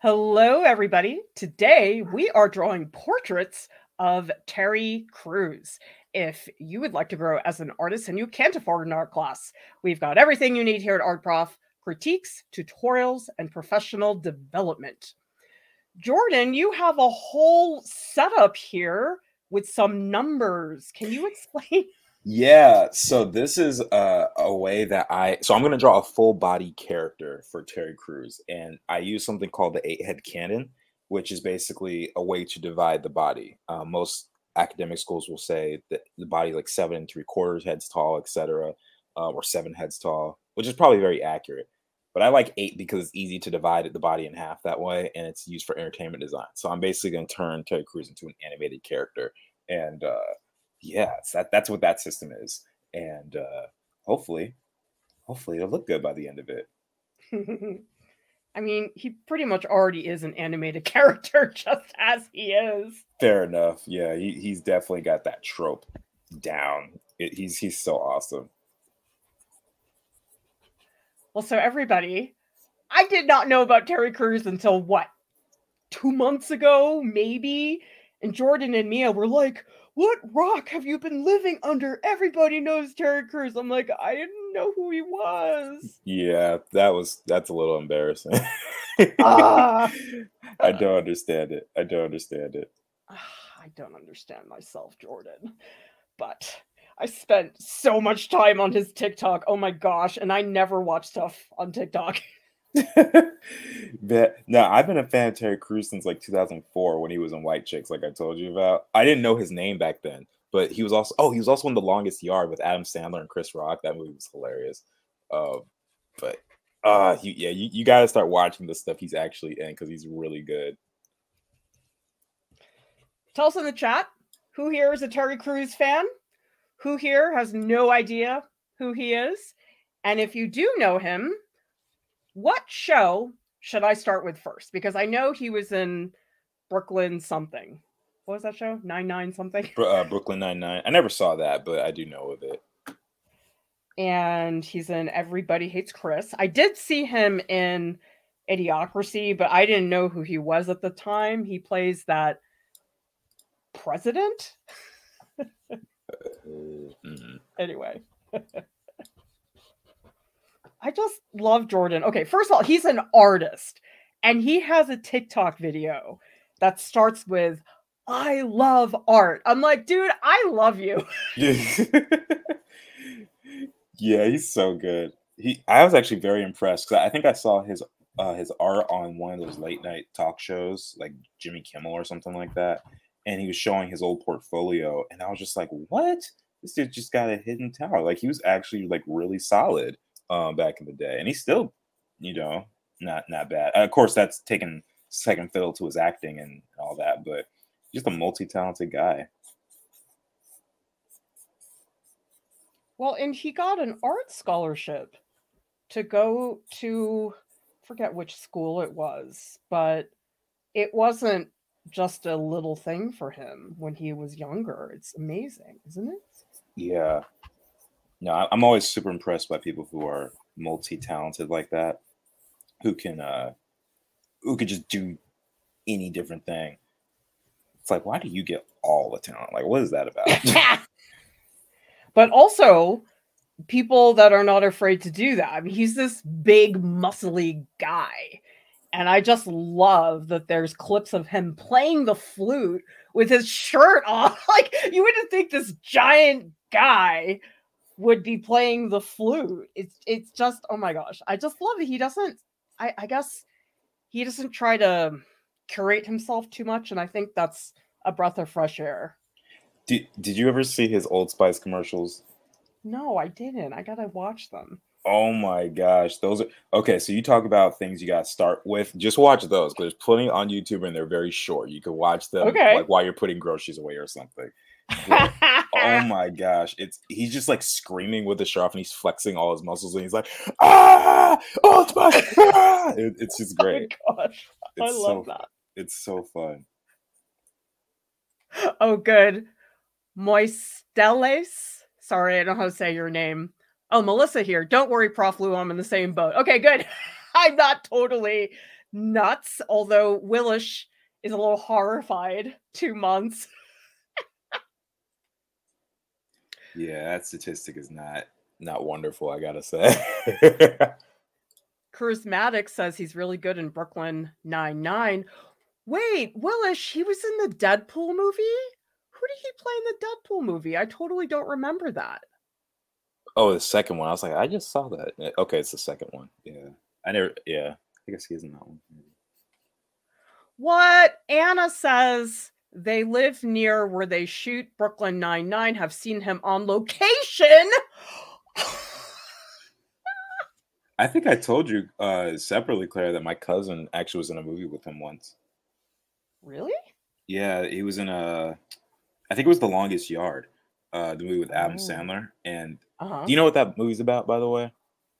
Hello, everybody. Today we are drawing portraits of Terry Crews. If you would like to grow as an artist and you can't afford an art class, we've got everything you need here at Art Prof critiques, tutorials, and professional development. Jordan, you have a whole setup here with some numbers. Can you explain? Yeah, so this is uh, a way that I so I'm going to draw a full body character for Terry Crews, and I use something called the eight head canon, which is basically a way to divide the body. Uh, most academic schools will say that the body like seven and three quarters heads tall, etc., uh, or seven heads tall, which is probably very accurate. But I like eight because it's easy to divide the body in half that way, and it's used for entertainment design. So I'm basically going to turn Terry Crews into an animated character, and uh, yeah, that that's what that system is, and uh, hopefully, hopefully it'll look good by the end of it. I mean, he pretty much already is an animated character, just as he is. Fair enough. Yeah, he, he's definitely got that trope down. It, he's he's so awesome. Well, so everybody, I did not know about Terry Crews until what two months ago, maybe. And Jordan and Mia were like, what rock have you been living under? Everybody knows Terry Crews. I'm like, I didn't know who he was. Yeah, that was that's a little embarrassing. ah. I don't understand it. I don't understand it. I don't understand myself, Jordan. But I spent so much time on his TikTok. Oh my gosh, and I never watch stuff on TikTok. but no, I've been a fan of Terry Crews since like 2004 when he was in White Chicks, like I told you about. I didn't know his name back then, but he was also oh, he was also in The Longest Yard with Adam Sandler and Chris Rock. That movie was hilarious. Uh, but uh, you, yeah, you, you got to start watching the stuff he's actually in because he's really good. Tell us in the chat who here is a Terry Crews fan. Who here has no idea who he is? And if you do know him, what show should I start with first? Because I know he was in Brooklyn something. What was that show? Nine Nine something. Uh, Brooklyn Nine Nine. I never saw that, but I do know of it. And he's in Everybody Hates Chris. I did see him in Idiocracy, but I didn't know who he was at the time. He plays that president. uh, mm-hmm. Anyway. I just love Jordan. Okay, first of all, he's an artist and he has a TikTok video that starts with I love art. I'm like, dude, I love you. yeah, he's so good. He I was actually very impressed cuz I think I saw his uh, his art on one of those late night talk shows like Jimmy Kimmel or something like that and he was showing his old portfolio and I was just like, "What? This dude just got a hidden talent." Like he was actually like really solid um, back in the day, and he's still, you know, not not bad. of course, that's taken second fiddle to his acting and all that, but just a multi-talented guy. Well, and he got an art scholarship to go to forget which school it was, but it wasn't just a little thing for him when he was younger. It's amazing, isn't it? Yeah no, I'm always super impressed by people who are multi-talented like that, who can uh who could just do any different thing. It's like, why do you get all the talent? Like, what is that about? but also people that are not afraid to do that. I mean, he's this big, muscly guy. And I just love that there's clips of him playing the flute with his shirt off. Like, you wouldn't think this giant guy would be playing the flute. It's it's just oh my gosh. I just love it. He doesn't I, I guess he doesn't try to curate himself too much, and I think that's a breath of fresh air. Did did you ever see his Old Spice commercials? No, I didn't. I gotta watch them. Oh my gosh, those are okay. So you talk about things you got to start with. Just watch those because there's plenty on YouTube and they're very short. You can watch them okay. like while you're putting groceries away or something. oh my gosh, it's he's just like screaming with the sharp and he's flexing all his muscles and he's like, ah, oh, it's my, ah! It, it's just oh great. Oh gosh, it's I love so, that. It's so fun. Oh, good. Moisteles. Sorry, I don't know how to say your name. Oh, Melissa here. Don't worry, Prof. Lieu. I'm in the same boat. Okay, good. I'm not totally nuts. Although Willish is a little horrified. Two months. Yeah, that statistic is not not wonderful. I gotta say. Charismatic says he's really good in Brooklyn Nine Nine. Wait, Willish, he was in the Deadpool movie. Who did he play in the Deadpool movie? I totally don't remember that. Oh, the second one. I was like, I just saw that. Eh, okay, it's the second one. Yeah, I never. Yeah, I guess he is in that one. What Anna says they live near where they shoot Brooklyn Nine Nine. Have seen him on location. I think I told you uh, separately, Claire, that my cousin actually was in a movie with him once. Really? Yeah, he was in a. I think it was The Longest Yard, uh, the movie with Adam oh. Sandler. And uh-huh. do you know what that movie's about, by the way?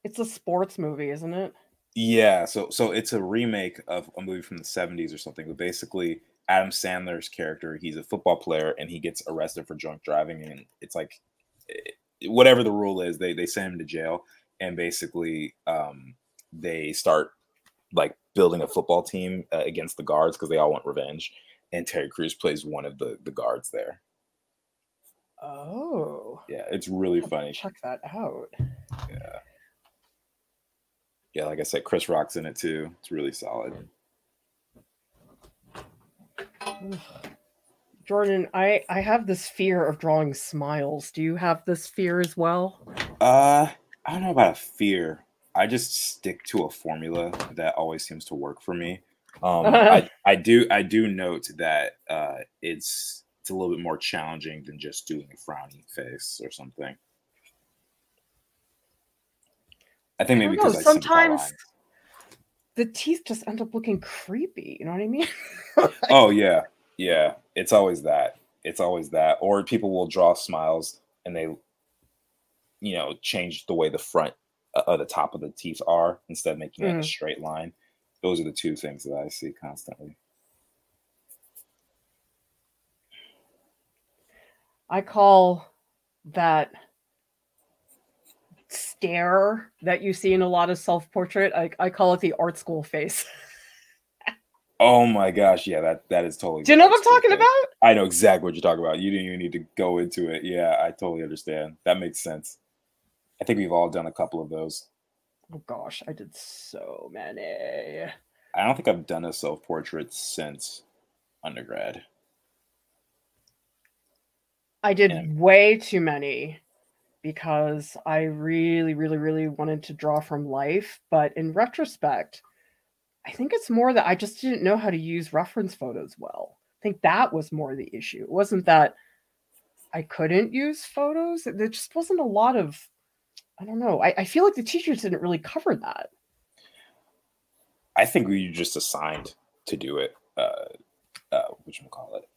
It's a sports movie, isn't it? Yeah, so so it's a remake of a movie from the 70s or something. But basically, Adam Sandler's character, he's a football player and he gets arrested for drunk driving, and it's like eh, whatever the rule is, they they send him to jail, and basically um, they start like building a football team uh, against the guards because they all want revenge, and Terry Crews plays one of the the guards there. Oh, yeah, it's really funny. Check that out. Yeah, yeah. Like I said, Chris Rock's in it too. It's really solid. Jordan, I I have this fear of drawing smiles. Do you have this fear as well? Uh, I don't know about a fear. I just stick to a formula that always seems to work for me. Um, I, I do I do note that uh, it's it's a little bit more challenging than just doing a frowning face or something. I think maybe because sometimes the teeth just end up looking creepy. You know what I mean? oh yeah, yeah. It's always that. It's always that. Or people will draw smiles and they, you know, change the way the front uh, the top of the teeth are instead of making mm-hmm. it a straight line. Those are the two things that I see constantly. I call that stare that you see in a lot of self portrait. I, I call it the art school face. oh my gosh, yeah, that that is totally. Do you know what I'm talking face. about? I know exactly what you're talking about. You didn't even need to go into it. Yeah, I totally understand. That makes sense. I think we've all done a couple of those. Oh gosh, I did so many. I don't think I've done a self portrait since undergrad. I did yeah. way too many because I really, really, really wanted to draw from life. But in retrospect, I think it's more that I just didn't know how to use reference photos well. I think that was more the issue. It wasn't that I couldn't use photos, there just wasn't a lot of I don't know. I, I feel like the teachers didn't really cover that. I think we were just assigned to do it. Uh, uh, which we call it,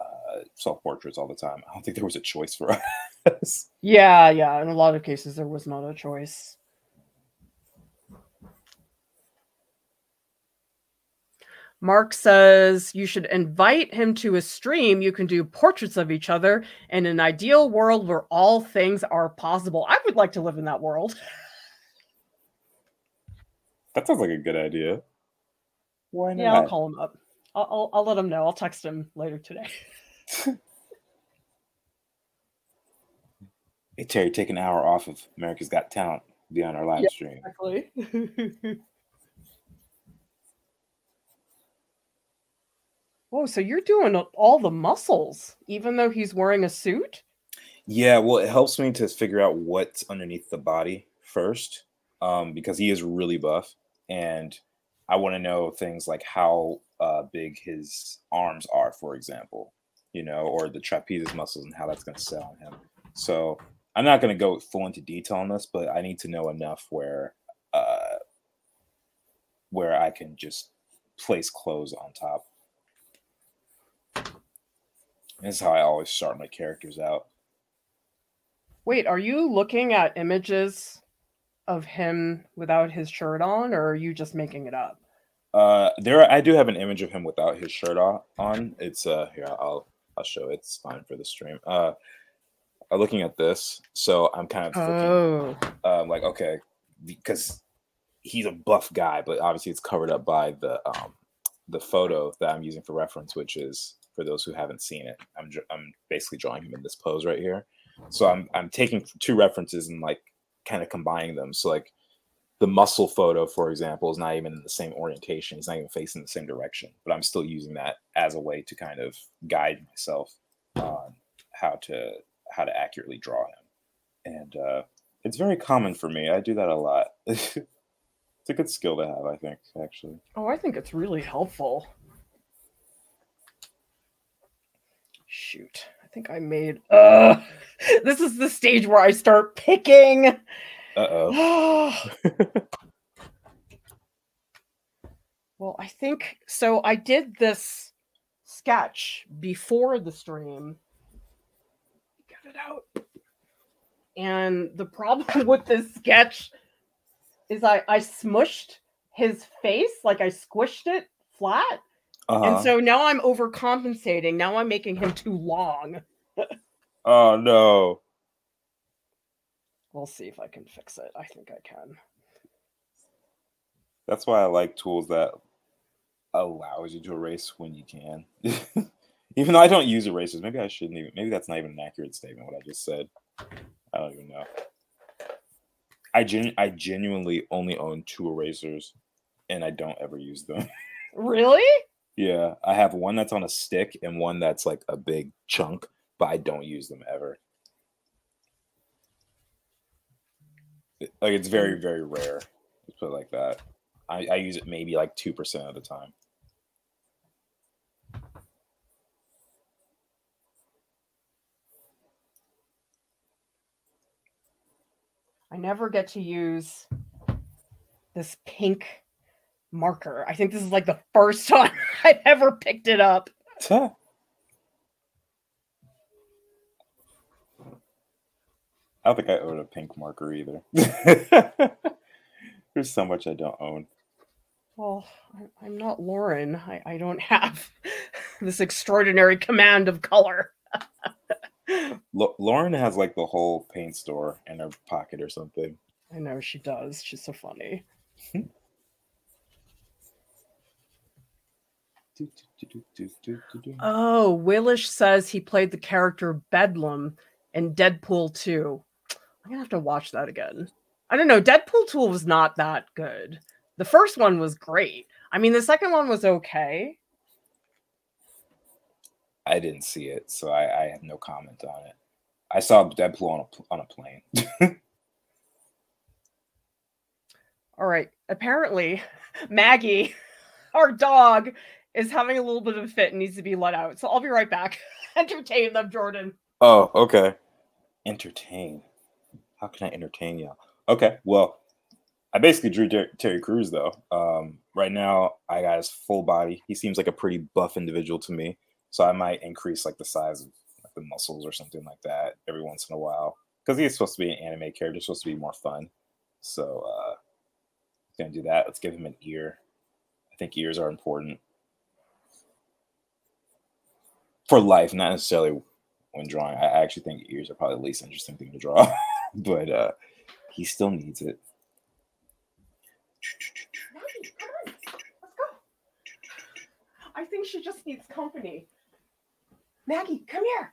uh, self portraits all the time. I don't think there was a choice for us. Yeah, yeah. In a lot of cases, there was not a choice. Mark says you should invite him to a stream. You can do portraits of each other in an ideal world where all things are possible. I would like to live in that world. That sounds like a good idea. Why not? Yeah, I'll call him up. I'll, I'll, I'll let him know. I'll text him later today. hey, Terry, take an hour off of America's Got Talent. Be on our live yeah, stream. Exactly. Oh, so you're doing all the muscles, even though he's wearing a suit? Yeah, well, it helps me to figure out what's underneath the body first, um, because he is really buff, and I want to know things like how uh, big his arms are, for example, you know, or the trapezius muscles and how that's going to set on him. So I'm not going to go full into detail on this, but I need to know enough where uh, where I can just place clothes on top this is how I always start my characters out. Wait, are you looking at images of him without his shirt on, or are you just making it up? Uh, there, I do have an image of him without his shirt on. It's uh, here I'll I'll show. It. It's fine for the stream. Uh, I'm looking at this, so I'm kind of oh. um, like okay, because he's a buff guy, but obviously it's covered up by the um, the photo that I'm using for reference, which is for those who haven't seen it. I'm I'm basically drawing him in this pose right here. So I'm I'm taking two references and like kind of combining them. So like the muscle photo, for example, is not even in the same orientation. It's not even facing the same direction. But I'm still using that as a way to kind of guide myself on how to how to accurately draw him. And uh, it's very common for me. I do that a lot. it's a good skill to have, I think, actually. Oh, I think it's really helpful. Shoot. I think I made uh this is the stage where I start picking. Uh-oh. well, I think so I did this sketch before the stream. Get it out. And the problem with this sketch is I I smushed his face, like I squished it flat. Uh-huh. And so now I'm overcompensating. Now I'm making him too long. oh no. We'll see if I can fix it. I think I can. That's why I like tools that allows you to erase when you can. even though I don't use erasers, maybe I shouldn't even. Maybe that's not even an accurate statement. What I just said. I don't even know. I gen I genuinely only own two erasers, and I don't ever use them. Really? Yeah, I have one that's on a stick and one that's like a big chunk, but I don't use them ever. Like it's very, mm. very rare. Let's put it like that. I, I use it maybe like two percent of the time. I never get to use this pink marker. I think this is like the first time I've ever picked it up. I don't think I own a pink marker either. There's so much I don't own. Well, I'm not Lauren. I, I don't have this extraordinary command of color. L- Lauren has like the whole paint store in her pocket or something. I know she does. She's so funny. oh, Willish says he played the character Bedlam in Deadpool 2. I'm gonna have to watch that again. I don't know. Deadpool 2 was not that good. The first one was great. I mean, the second one was okay. I didn't see it, so I, I have no comment on it. I saw Deadpool on a on a plane. All right. Apparently, Maggie, our dog, is having a little bit of a fit and needs to be let out. So I'll be right back. Entertain them, Jordan. Oh, okay. Entertain. How can I entertain y'all? Okay, well, I basically drew Ter- Terry Crews though. Um, right now, I got his full body. He seems like a pretty buff individual to me, so I might increase like the size of like, the muscles or something like that every once in a while because he's supposed to be an anime character, supposed to be more fun. So, uh, gonna do that. Let's give him an ear. I think ears are important for life, not necessarily when drawing. I actually think ears are probably the least interesting thing to draw, but uh, he still needs it. I think she just needs company. Maggie, come here.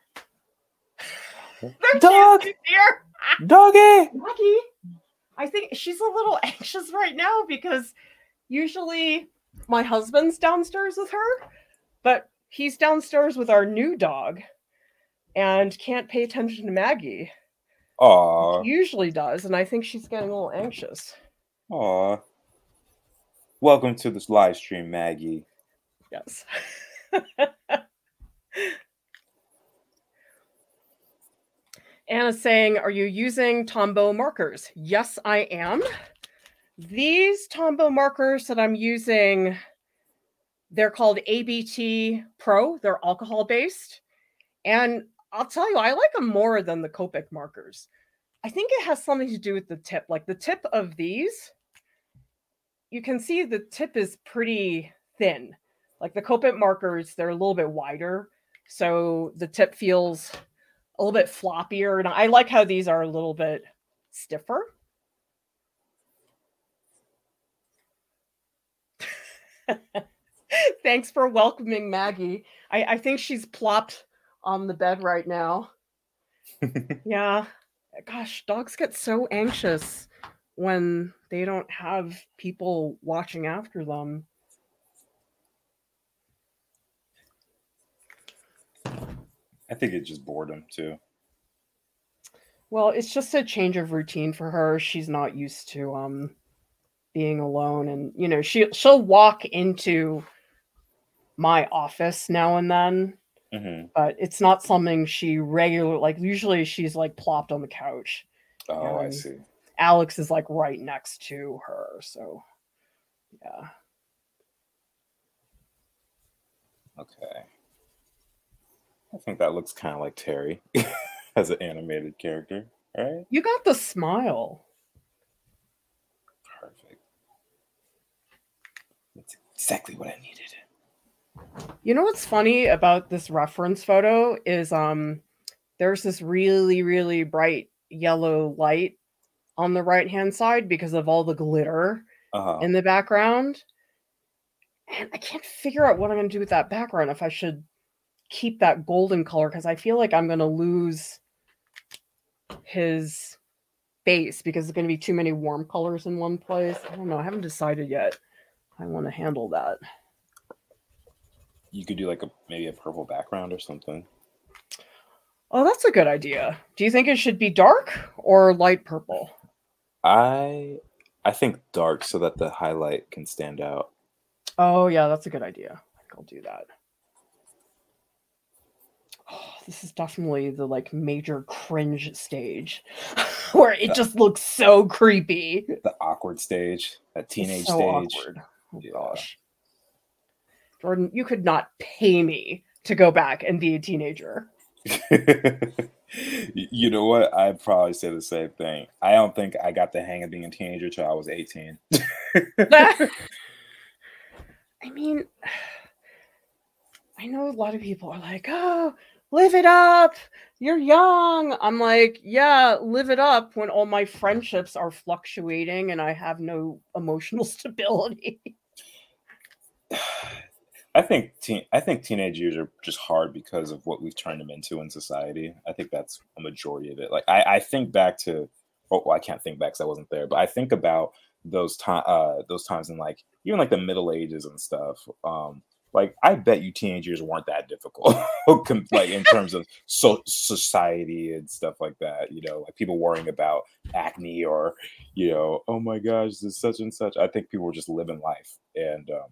Dog, here. doggy. Maggie, I think she's a little anxious right now because usually my husband's downstairs with her, but he's downstairs with our new dog and can't pay attention to Maggie. Aw. Usually does, and I think she's getting a little anxious. Aw. Welcome to this live stream, Maggie. Yes. Anna's saying, Are you using Tombow markers? Yes, I am. These Tombow markers that I'm using they're called ABT Pro. They're alcohol based. And I'll tell you, I like them more than the Copic markers. I think it has something to do with the tip. Like the tip of these, you can see the tip is pretty thin. Like the Copic markers, they're a little bit wider. So the tip feels a little bit floppier. And I like how these are a little bit stiffer. Thanks for welcoming Maggie. I, I think she's plopped on the bed right now. yeah. Gosh, dogs get so anxious when they don't have people watching after them. I think it's just boredom too. Well, it's just a change of routine for her. She's not used to um being alone and you know, she she'll walk into my office now and then. Mm-hmm. But it's not something she regularly like usually she's like plopped on the couch. Oh, I see. Alex is like right next to her, so yeah. Okay. I think that looks kind of like Terry as an animated character, right? You got the smile. Perfect. That's exactly what I needed. You know what's funny about this reference photo is um there's this really really bright yellow light on the right hand side because of all the glitter uh-huh. in the background. And I can't figure out what I'm going to do with that background if I should keep that golden color because I feel like I'm going to lose his base because there's going to be too many warm colors in one place. I don't know. I haven't decided yet. I want to handle that. You could do like a maybe a purple background or something. Oh, that's a good idea. Do you think it should be dark or light purple? I I think dark so that the highlight can stand out. Oh yeah, that's a good idea. I think I'll do that. Oh, this is definitely the like major cringe stage where it just looks so creepy. The awkward stage, that teenage so stage. Awkward. Oh yeah. gosh. Jordan, you could not pay me to go back and be a teenager. you know what? I'd probably say the same thing. I don't think I got the hang of being a teenager till I was 18. I mean, I know a lot of people are like, oh, live it up. You're young. I'm like, yeah, live it up when all my friendships are fluctuating and I have no emotional stability. I think teen, I think teenage years are just hard because of what we've turned them into in society. I think that's a majority of it. Like I, I think back to, oh, well, I can't think back because I wasn't there, but I think about those time, uh, those times in like even like the Middle Ages and stuff. Um, like I bet you teenagers weren't that difficult, like in terms of so society and stuff like that. You know, like people worrying about acne or, you know, oh my gosh, this such and such. I think people were just living life, and um,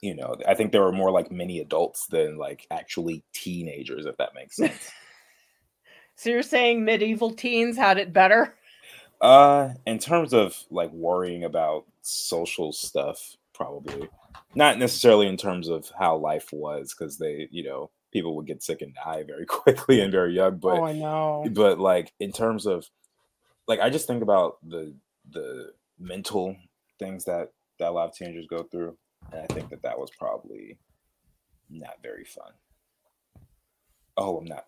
you know, I think there were more like mini adults than like actually teenagers, if that makes sense. so you're saying medieval teens had it better? Uh, in terms of like worrying about social stuff, probably not necessarily in terms of how life was, because they, you know, people would get sick and die very quickly and very young. But oh, I know. But like in terms of, like, I just think about the the mental things that that a lot of teenagers go through and I think that that was probably not very fun. Oh, I'm not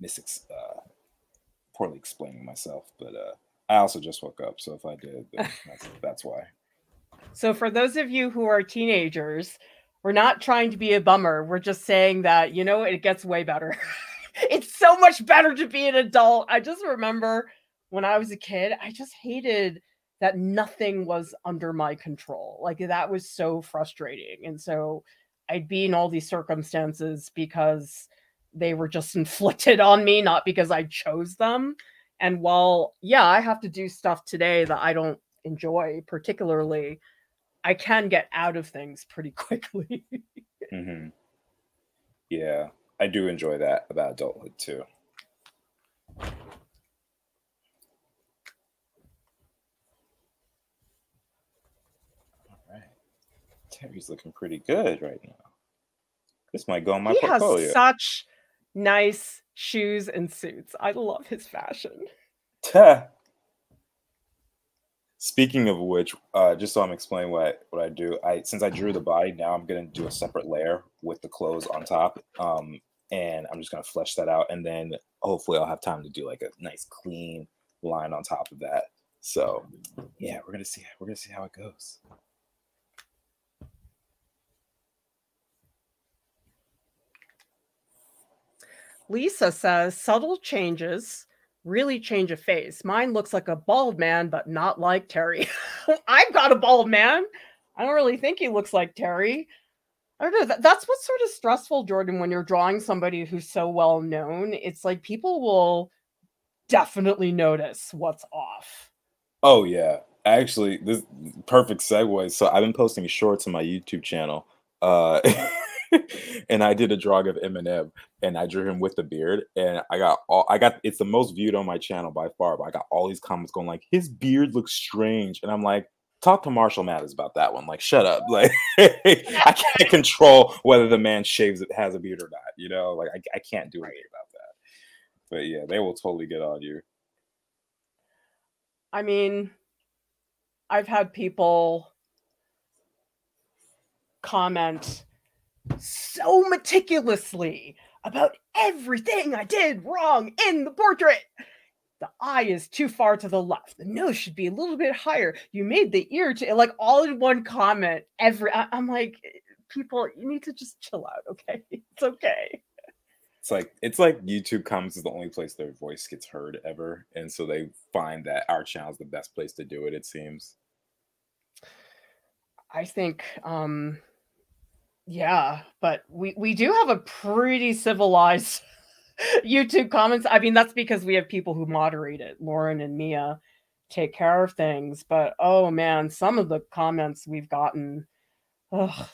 mis uh, poorly explaining myself, but uh, I also just woke up, so if I did, that's, that's why. So, for those of you who are teenagers, we're not trying to be a bummer. We're just saying that you know it gets way better. it's so much better to be an adult. I just remember when I was a kid, I just hated that nothing was under my control. Like that was so frustrating. And so I'd be in all these circumstances because they were just inflicted on me, not because I chose them. And while, yeah, I have to do stuff today that I don't enjoy particularly, I can get out of things pretty quickly. mm-hmm. Yeah, I do enjoy that about adulthood too. Terry's looking pretty good right now. This might go on my he portfolio. Has such nice shoes and suits. I love his fashion. Speaking of which, uh, just so I'm explaining what what I do, I since I drew the body, now I'm gonna do a separate layer with the clothes on top, um, and I'm just gonna flesh that out, and then hopefully I'll have time to do like a nice clean line on top of that. So, yeah, we're gonna see we're gonna see how it goes. Lisa says subtle changes really change a face. Mine looks like a bald man, but not like Terry. I've got a bald man. I don't really think he looks like Terry. I don't know. That, that's what's sort of stressful, Jordan, when you're drawing somebody who's so well known. It's like people will definitely notice what's off. Oh yeah. Actually, this perfect segue. So I've been posting shorts on my YouTube channel. Uh and I did a drawing of Eminem and I drew him with the beard. And I got all I got it's the most viewed on my channel by far, but I got all these comments going like his beard looks strange. And I'm like, talk to Marshall Mathers about that one. Like, shut up. Like I can't control whether the man shaves it has a beard or not, you know, like I, I can't do anything about that. But yeah, they will totally get on you. I mean, I've had people comment so meticulously about everything I did wrong in the portrait. The eye is too far to the left. The nose should be a little bit higher. You made the ear to like all in one comment. Every I, I'm like, people, you need to just chill out, okay? It's okay. It's like it's like YouTube comments is the only place their voice gets heard ever, and so they find that our channel is the best place to do it. It seems. I think um yeah, but we we do have a pretty civilized YouTube comments. I mean, that's because we have people who moderate it. Lauren and Mia take care of things, but oh man, some of the comments we've gotten. Ugh,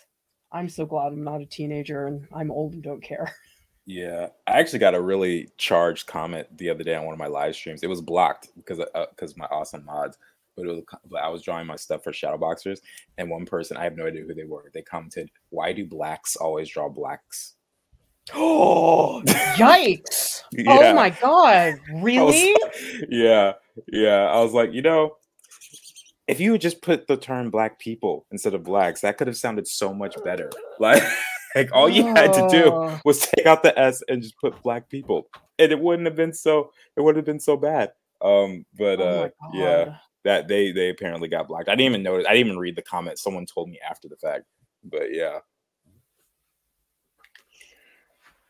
I'm so glad I'm not a teenager and I'm old and don't care. Yeah, I actually got a really charged comment the other day on one of my live streams. It was blocked because because uh, my awesome mods but, was, but I was drawing my stuff for Shadowboxers, and one person I have no idea who they were. They commented, "Why do blacks always draw blacks?" Oh, yikes! yeah. Oh my god, really? Yeah, yeah. I was like, you know, if you would just put the term "black people" instead of blacks, that could have sounded so much better. Like. Like all you had to do was take out the S and just put black people, and it wouldn't have been so. It would have been so bad. Um, but oh uh, yeah, that they they apparently got blocked. I didn't even notice. I didn't even read the comment. Someone told me after the fact. But yeah.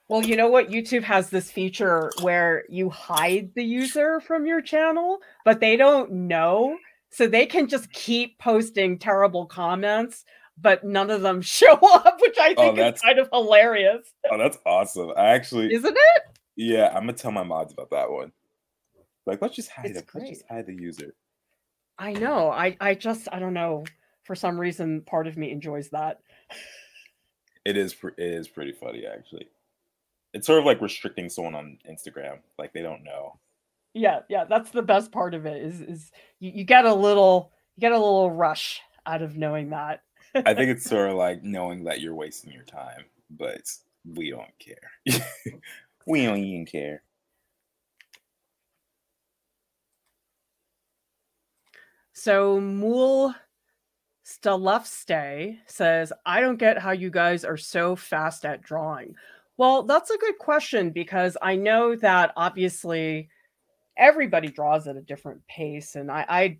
Well, you know what? YouTube has this feature where you hide the user from your channel, but they don't know. So they can just keep posting terrible comments, but none of them show up, which I oh, think oh, is kind of hilarious. Oh, that's awesome. I actually Isn't it? Yeah, I'm gonna tell my mods about that one. Like, let's just hide it. Let's just hide the user. I know. I I just I don't know. For some reason, part of me enjoys that. It is it is pretty funny actually. It's sort of like restricting someone on Instagram, like they don't know. Yeah, yeah, that's the best part of it. Is is you, you get a little you get a little rush out of knowing that. I think it's sort of like knowing that you're wasting your time, but we don't care. we don't even care. So Mool Stalufstay says, I don't get how you guys are so fast at drawing. Well, that's a good question because I know that obviously everybody draws at a different pace, and I, I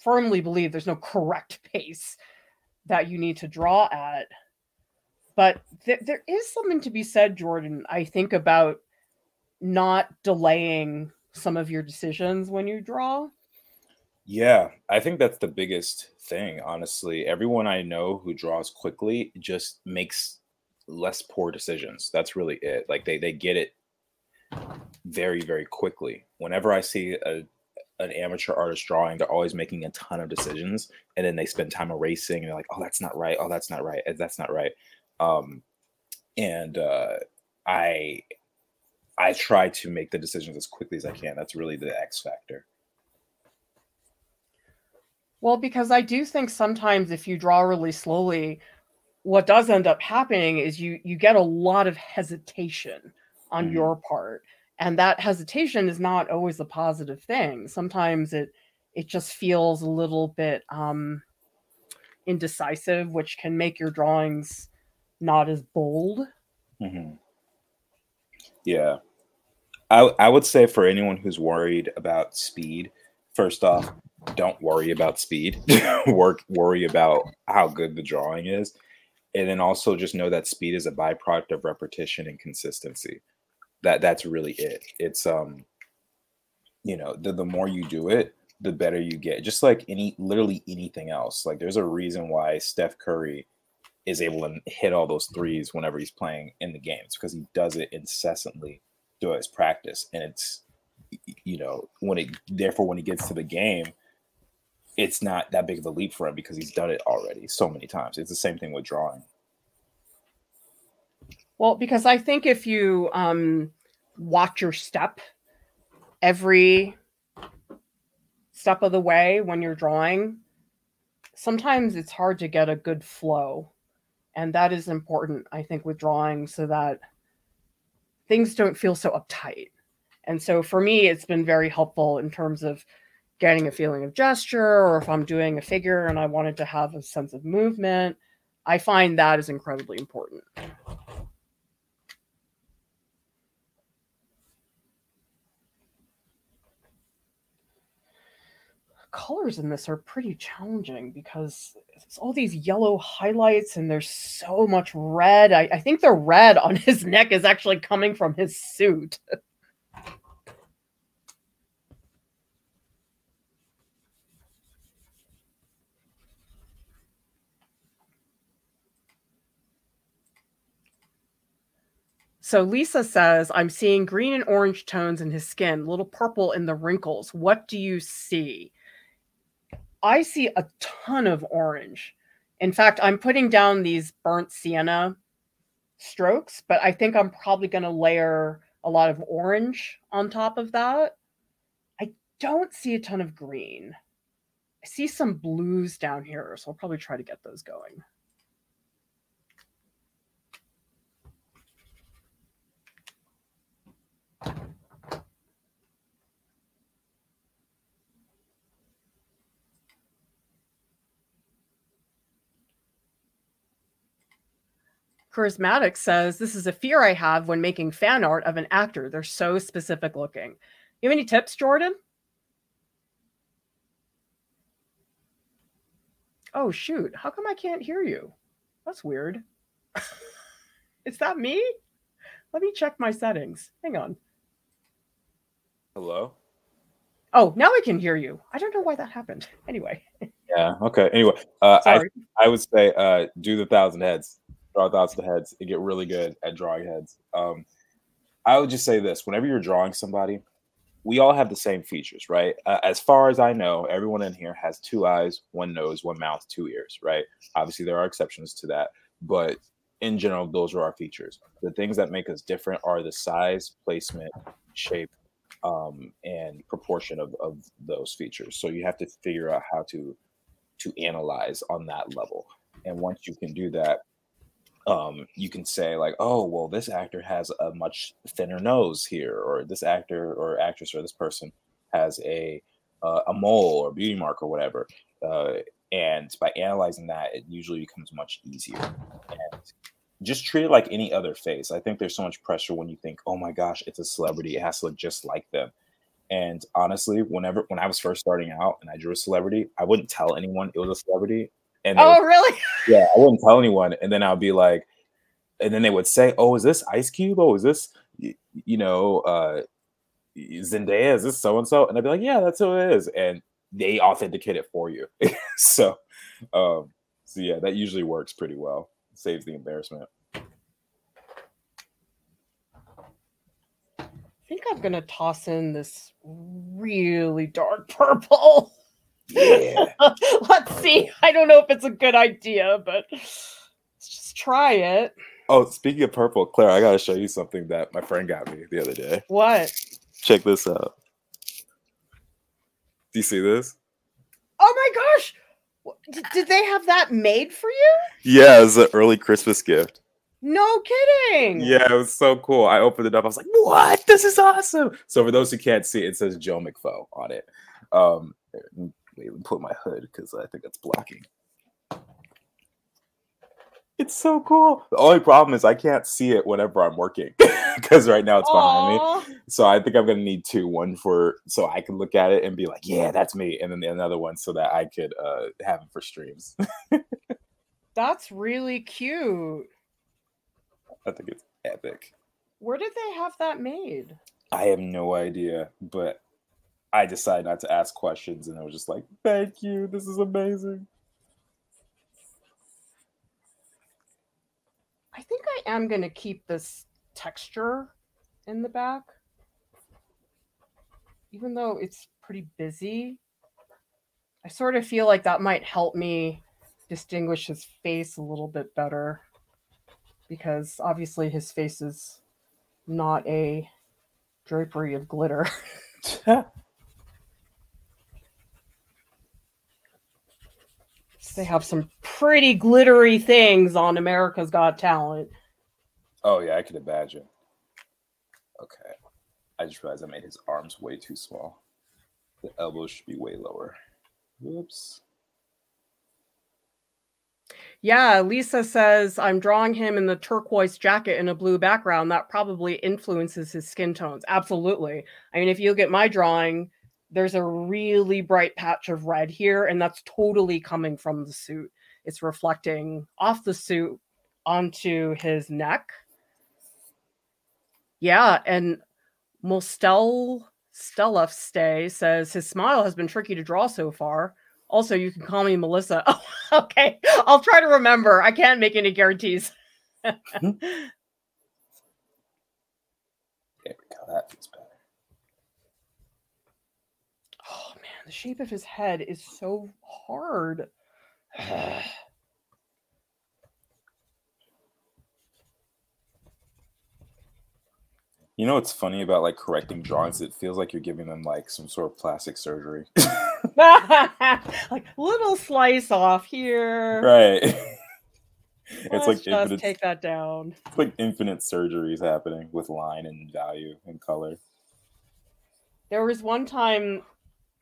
firmly believe there's no correct pace that you need to draw at. But th- there is something to be said, Jordan, I think, about not delaying some of your decisions when you draw. Yeah, I think that's the biggest thing, honestly. Everyone I know who draws quickly just makes less poor decisions. That's really it. Like they they get it very very quickly. Whenever I see a an amateur artist drawing, they're always making a ton of decisions, and then they spend time erasing. And they're like, "Oh, that's not right. Oh, that's not right. That's not right." Um, and uh, I I try to make the decisions as quickly as I can. That's really the X factor. Well, because I do think sometimes if you draw really slowly, what does end up happening is you you get a lot of hesitation on mm-hmm. your part. And that hesitation is not always a positive thing. Sometimes it it just feels a little bit um indecisive, which can make your drawings not as bold. Mm-hmm. Yeah. I, I would say for anyone who's worried about speed, first off, don't worry about speed. Work worry about how good the drawing is. And then also just know that speed is a byproduct of repetition and consistency. That that's really it. It's um, you know, the the more you do it, the better you get. Just like any literally anything else. Like there's a reason why Steph Curry is able to hit all those threes whenever he's playing in the games because he does it incessantly throughout his practice. And it's you know, when it therefore when he gets to the game, it's not that big of a leap for him because he's done it already so many times. It's the same thing with drawing. Well, because I think if you um, watch your step every step of the way when you're drawing, sometimes it's hard to get a good flow. And that is important, I think, with drawing so that things don't feel so uptight. And so for me, it's been very helpful in terms of getting a feeling of gesture, or if I'm doing a figure and I wanted to have a sense of movement, I find that is incredibly important. colors in this are pretty challenging because it's all these yellow highlights and there's so much red. I, I think the red on his neck is actually coming from his suit. So Lisa says, I'm seeing green and orange tones in his skin, little purple in the wrinkles. What do you see? I see a ton of orange. In fact, I'm putting down these burnt sienna strokes, but I think I'm probably going to layer a lot of orange on top of that. I don't see a ton of green. I see some blues down here, so I'll probably try to get those going. Charismatic says, This is a fear I have when making fan art of an actor. They're so specific looking. You have any tips, Jordan? Oh, shoot. How come I can't hear you? That's weird. is that me? Let me check my settings. Hang on. Hello? Oh, now I can hear you. I don't know why that happened. Anyway. Yeah. Okay. Anyway, uh, I I would say uh, do the thousand heads draw thoughts of heads and get really good at drawing heads. Um, I would just say this: whenever you're drawing somebody, we all have the same features, right? Uh, as far as I know, everyone in here has two eyes, one nose, one mouth, two ears, right? Obviously, there are exceptions to that, but in general, those are our features. The things that make us different are the size, placement, shape, um, and proportion of, of those features. So you have to figure out how to to analyze on that level. And once you can do that, um, you can say like, oh, well, this actor has a much thinner nose here, or this actor or actress or this person has a uh, a mole or beauty mark or whatever. Uh, and by analyzing that, it usually becomes much easier. And just treat it like any other face. I think there's so much pressure when you think, oh my gosh, it's a celebrity, it has to look just like them. And honestly, whenever when I was first starting out and I drew a celebrity, I wouldn't tell anyone it was a celebrity and oh, really? Yeah, I wouldn't tell anyone. And then I'll be like, and then they would say, "Oh, is this Ice Cube? Oh, is this you know uh, Zendaya? Is this so and so?" And I'd be like, "Yeah, that's who it is," and they authenticate it for you. so, um, so yeah, that usually works pretty well. Saves the embarrassment. I think I'm gonna toss in this really dark purple. Yeah. let's see. I don't know if it's a good idea, but let's just try it. Oh, speaking of purple, Claire, I gotta show you something that my friend got me the other day. What? Check this out. Do you see this? Oh my gosh! Did they have that made for you? Yeah, it's an early Christmas gift. No kidding. Yeah, it was so cool. I opened it up. I was like, "What? This is awesome!" So for those who can't see, it says Joe McFo on it. Um, even put my hood because I think it's blocking. It's so cool. The only problem is I can't see it whenever I'm working because right now it's behind Aww. me. So I think I'm gonna need two. One for so I can look at it and be like, "Yeah, that's me," and then another one so that I could uh, have it for streams. that's really cute. I think it's epic. Where did they have that made? I have no idea, but I decided not to ask questions, and I was just like, "Thank you, this is amazing." I think I am going to keep this texture in the back, even though it's pretty busy. I sort of feel like that might help me distinguish his face a little bit better because obviously his face is not a drapery of glitter. they have some pretty glittery things on America's Got Talent. Oh yeah, I can imagine. Okay. I just realized I made his arms way too small. The elbows should be way lower. Whoops. Yeah, Lisa says I'm drawing him in the turquoise jacket in a blue background. That probably influences his skin tones. Absolutely. I mean, if you look at my drawing, there's a really bright patch of red here, and that's totally coming from the suit. It's reflecting off the suit onto his neck. Yeah, and Mostel Stella Stay says his smile has been tricky to draw so far. Also, you can call me Melissa. Oh, okay. I'll try to remember. I can't make any guarantees. there we go feels better. Oh man, the shape of his head is so hard. You know what's funny about like correcting drawings? It feels like you're giving them like some sort of plastic surgery. like little slice off here. Right. it's Let's like just infinite, take that down. It's like infinite surgeries happening with line and value and color. There was one time,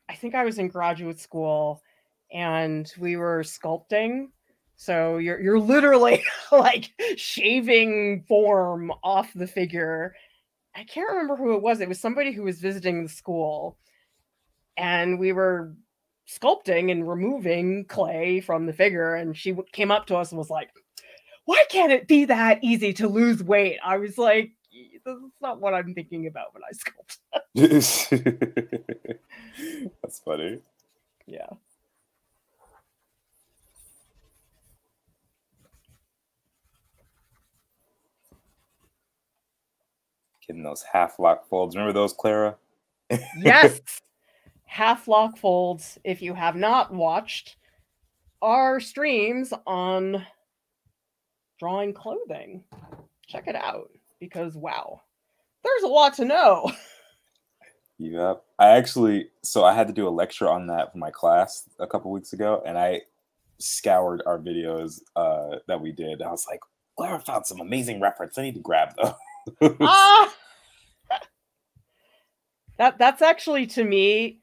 I think I was in graduate school, and we were sculpting. So you're you're literally like shaving form off the figure I can't remember who it was. It was somebody who was visiting the school, and we were sculpting and removing clay from the figure. And she came up to us and was like, "Why can't it be that easy to lose weight?" I was like, "That's not what I'm thinking about when I sculpt." That's funny. Yeah. Getting those half lock folds. Remember those, Clara? yes. Half lock folds. If you have not watched our streams on drawing clothing, check it out because wow, there's a lot to know. Yep. I actually, so I had to do a lecture on that for my class a couple weeks ago, and I scoured our videos uh, that we did. I was like, Clara found some amazing reference. I need to grab those ah! that that's actually to me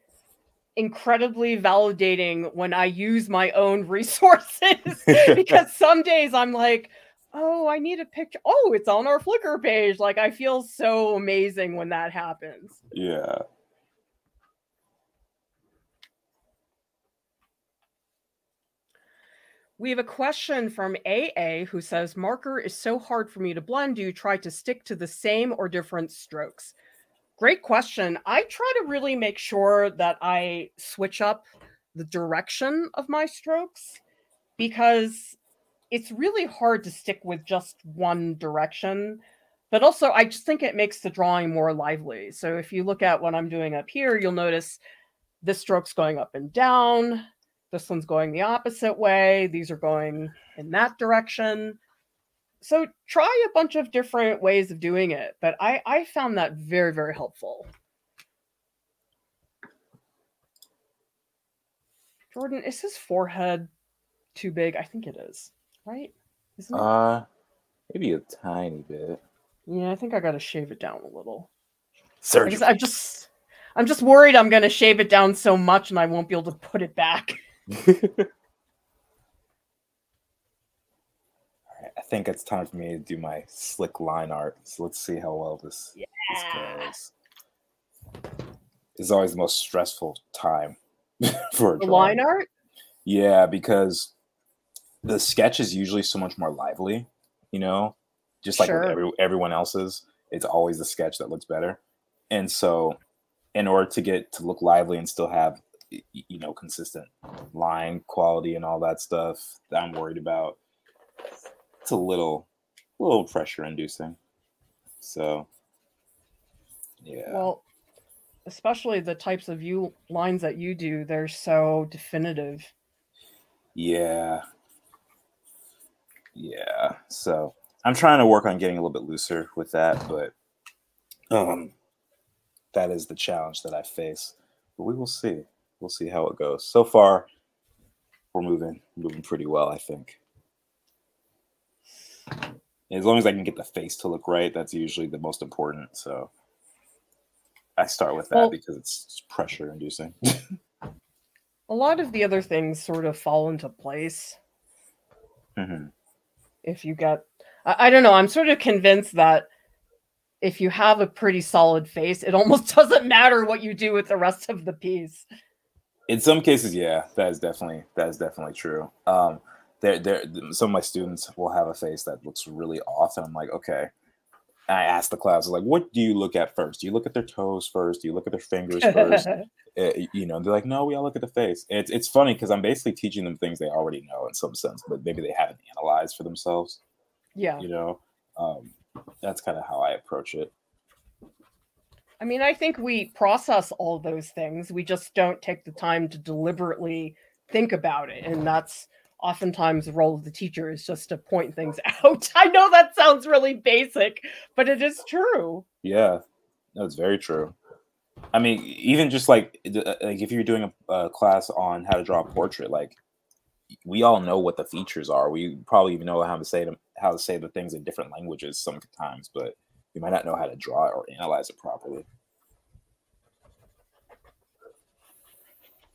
incredibly validating when I use my own resources because some days I'm like, oh, I need a picture. Oh, it's on our Flickr page. Like I feel so amazing when that happens. Yeah. We have a question from AA who says marker is so hard for me to blend. Do you try to stick to the same or different strokes? Great question. I try to really make sure that I switch up the direction of my strokes because it's really hard to stick with just one direction. But also, I just think it makes the drawing more lively. So if you look at what I'm doing up here, you'll notice this stroke's going up and down this one's going the opposite way. These are going in that direction. So try a bunch of different ways of doing it. But I, I found that very, very helpful. Jordan, is his forehead too big? I think it is, right? Isn't it? Uh, maybe a tiny bit. Yeah, I think I got to shave it down a little. Surgery. I'm just, I'm just worried I'm going to shave it down so much and I won't be able to put it back. I think it's time for me to do my slick line art. So let's see how well this, yeah. this goes. It's always the most stressful time for the line art. Yeah, because the sketch is usually so much more lively, you know, just like sure. every, everyone else's. it's always the sketch that looks better. And so, in order to get to look lively and still have you know consistent line quality and all that stuff that I'm worried about, it's a little, a little pressure inducing. So, yeah. Well, especially the types of you lines that you do, they're so definitive. Yeah. Yeah. So I'm trying to work on getting a little bit looser with that, but um that is the challenge that I face. But we will see. We'll see how it goes. So far, we're moving moving pretty well, I think. As long as I can get the face to look right, that's usually the most important. So I start with that well, because it's pressure inducing. a lot of the other things sort of fall into place. Mm-hmm. If you get, I, I don't know, I'm sort of convinced that if you have a pretty solid face, it almost doesn't matter what you do with the rest of the piece. In some cases, yeah, that is definitely that is definitely true. Um, there, there, some of my students will have a face that looks really off, and I'm like, okay, I asked the class, like, what do you look at first? Do you look at their toes first? Do you look at their fingers first? uh, you know, they're like, no, we all look at the face. It's it's funny because I'm basically teaching them things they already know in some sense, but maybe they haven't analyzed for themselves. Yeah, you know, um, that's kind of how I approach it. I mean, I think we process all those things. We just don't take the time to deliberately think about it, and that's oftentimes the role of the teacher is just to point things out. I know that sounds really basic, but it is true. Yeah, that's very true. I mean, even just like uh, like if you're doing a, a, class on how to draw a portrait, like we all know what the features are. We probably even know how to say them, how to say the things in different languages sometimes, but we might not know how to draw or analyze it properly.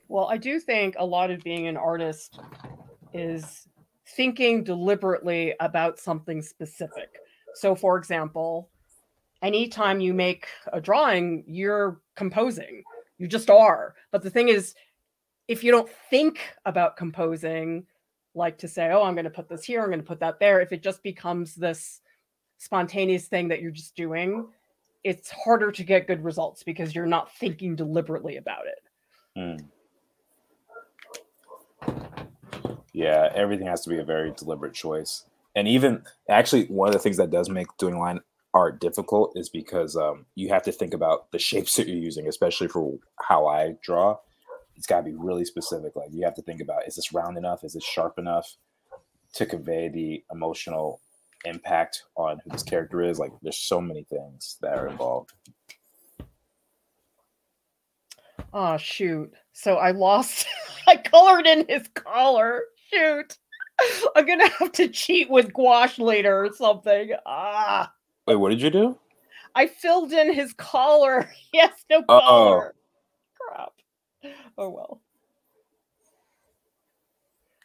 Well, I do think a lot of being an artist is thinking deliberately about something specific. So, for example, anytime you make a drawing, you're composing. You just are. But the thing is, if you don't think about composing, like to say, oh, I'm going to put this here, I'm going to put that there, if it just becomes this spontaneous thing that you're just doing, it's harder to get good results because you're not thinking deliberately about it. Mm. Yeah, everything has to be a very deliberate choice. And even actually, one of the things that does make doing line art difficult is because um, you have to think about the shapes that you're using, especially for how I draw. It's got to be really specific. Like you have to think about: is this round enough? Is this sharp enough to convey the emotional impact on who this character is? Like, there's so many things that are involved. Oh shoot! So I lost. I colored in his collar. Shoot. I'm gonna have to cheat with gouache later or something. Ah. Wait, what did you do? I filled in his collar. He has no collar. Crap. Oh well.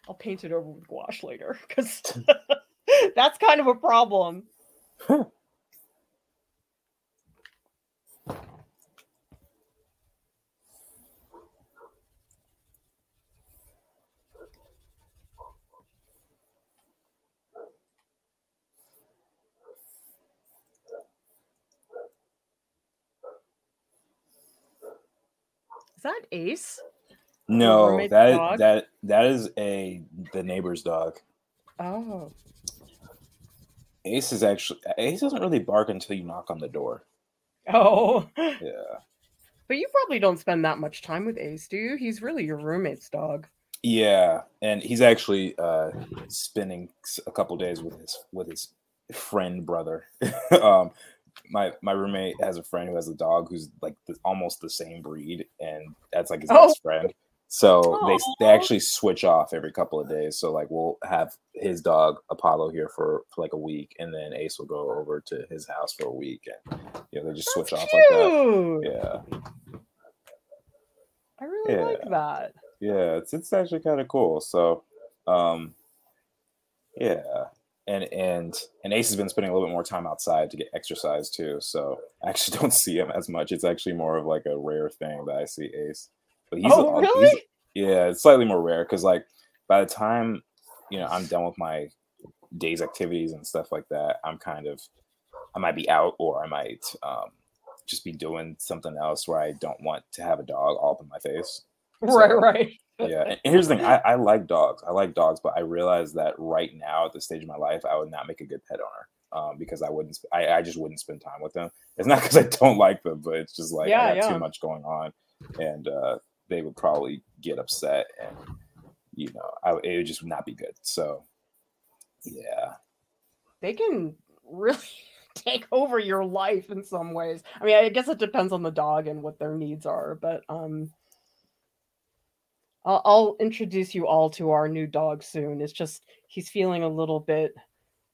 I'll paint it over with gouache later because that's kind of a problem. That Ace? No, that dog? that that is a the neighbor's dog. Oh. Ace is actually Ace doesn't really bark until you knock on the door. Oh. Yeah. But you probably don't spend that much time with Ace, do you? He's really your roommate's dog. Yeah, and he's actually uh spending a couple days with his with his friend brother. um my my roommate has a friend who has a dog who's like the, almost the same breed, and that's like his oh. best friend. So Aww. they they actually switch off every couple of days. So like we'll have his dog Apollo here for, for like a week, and then Ace will go over to his house for a week, and you know they just switch off like that. Yeah, I really yeah. like that. Yeah, it's it's actually kind of cool. So, um, yeah, and and and Ace has been spending a little bit more time outside to get exercise too. So I actually don't see him as much. It's actually more of like a rare thing that I see Ace. But he's, oh, really? He's, yeah, it's slightly more rare because like by the time you know I'm done with my day's activities and stuff like that, I'm kind of I might be out or I might um, just be doing something else where I don't want to have a dog all up in my face. Right, right. Yeah. And here's the thing I, I like dogs. I like dogs, but I realize that right now at this stage of my life, I would not make a good pet owner. Um, because I wouldn't, I, I just wouldn't spend time with them. It's not because I don't like them, but it's just like yeah, I got yeah. too much going on, and uh, they would probably get upset, and you know, I, it would just not be good. So, yeah, they can really take over your life in some ways. I mean, I guess it depends on the dog and what their needs are, but um I'll, I'll introduce you all to our new dog soon. It's just he's feeling a little bit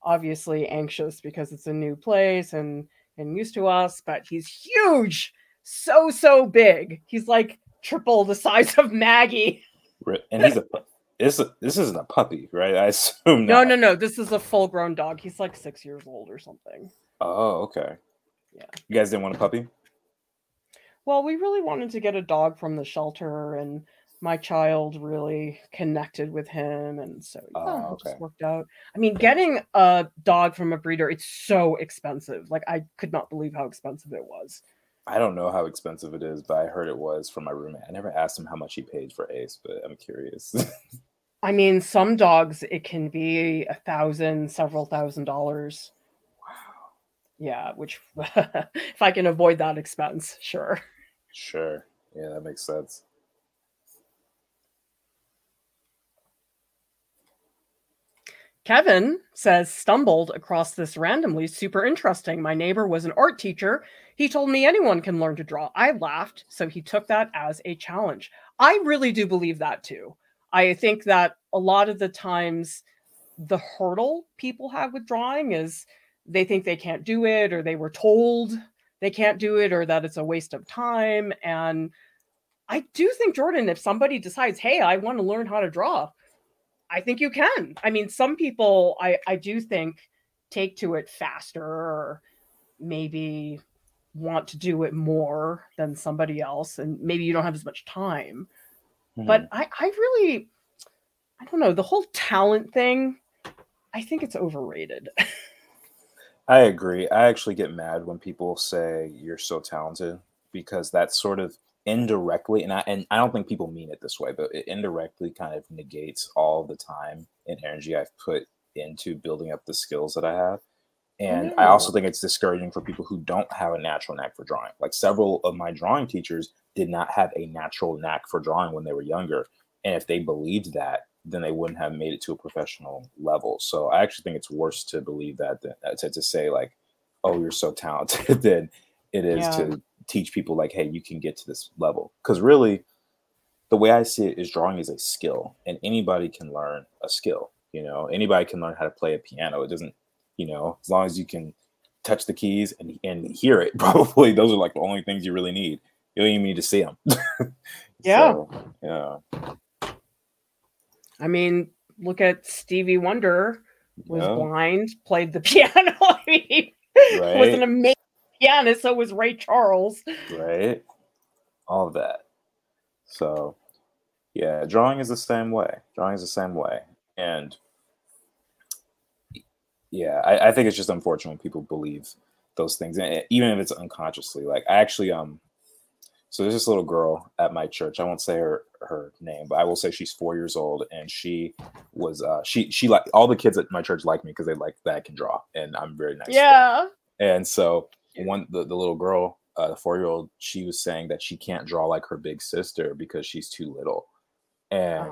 obviously anxious because it's a new place and and used to us, but he's huge, so so big. He's like triple the size of Maggie. And he's a this this isn't a puppy, right? I assume. No, no, no. This is a full grown dog. He's like six years old or something. Oh, okay. Yeah. You guys didn't want a puppy? Well, we really wanted to get a dog from the shelter, and my child really connected with him, and so yeah, oh, okay. it just worked out. I mean, getting a dog from a breeder, it's so expensive. Like I could not believe how expensive it was. I don't know how expensive it is, but I heard it was from my roommate. I never asked him how much he paid for Ace, but I'm curious. I mean, some dogs it can be a thousand, several thousand dollars. Wow. Yeah, which if I can avoid that expense, sure. Sure. Yeah, that makes sense. Kevin says, stumbled across this randomly. Super interesting. My neighbor was an art teacher. He told me anyone can learn to draw. I laughed, so he took that as a challenge. I really do believe that too. I think that a lot of the times the hurdle people have with drawing is they think they can't do it or they were told they can't do it or that it's a waste of time. And I do think, Jordan, if somebody decides, hey, I want to learn how to draw, I think you can. I mean, some people I, I do think take to it faster or maybe want to do it more than somebody else and maybe you don't have as much time Mm-hmm. But I, I really, I don't know, the whole talent thing, I think it's overrated. I agree. I actually get mad when people say you're so talented because that's sort of indirectly, and I and I don't think people mean it this way, but it indirectly kind of negates all the time and energy I've put into building up the skills that I have. And I also think it's discouraging for people who don't have a natural knack for drawing. Like several of my drawing teachers did not have a natural knack for drawing when they were younger. And if they believed that, then they wouldn't have made it to a professional level. So I actually think it's worse to believe that than uh, to, to say like, oh, you're so talented than it is yeah. to teach people like, hey, you can get to this level. Because really, the way I see it is drawing is a skill, and anybody can learn a skill. You know, anybody can learn how to play a piano. It doesn't, you know, as long as you can touch the keys and and hear it. Probably those are like the only things you really need you don't even need to see them. yeah. So, yeah. I mean, look at Stevie Wonder was yeah. blind, played the piano. I mean, right. was an amazing pianist. So was Ray Charles. Right. All of that. So, yeah, drawing is the same way. Drawing is the same way, and yeah, I, I think it's just unfortunate when people believe those things, and even if it's unconsciously. Like, I actually um so there's this little girl at my church. I won't say her her name, but I will say she's four years old, and she was uh, she she like all the kids at my church like me because they like that I can draw, and I'm very nice. Yeah. And so one the, the little girl, uh, the four year old, she was saying that she can't draw like her big sister because she's too little, and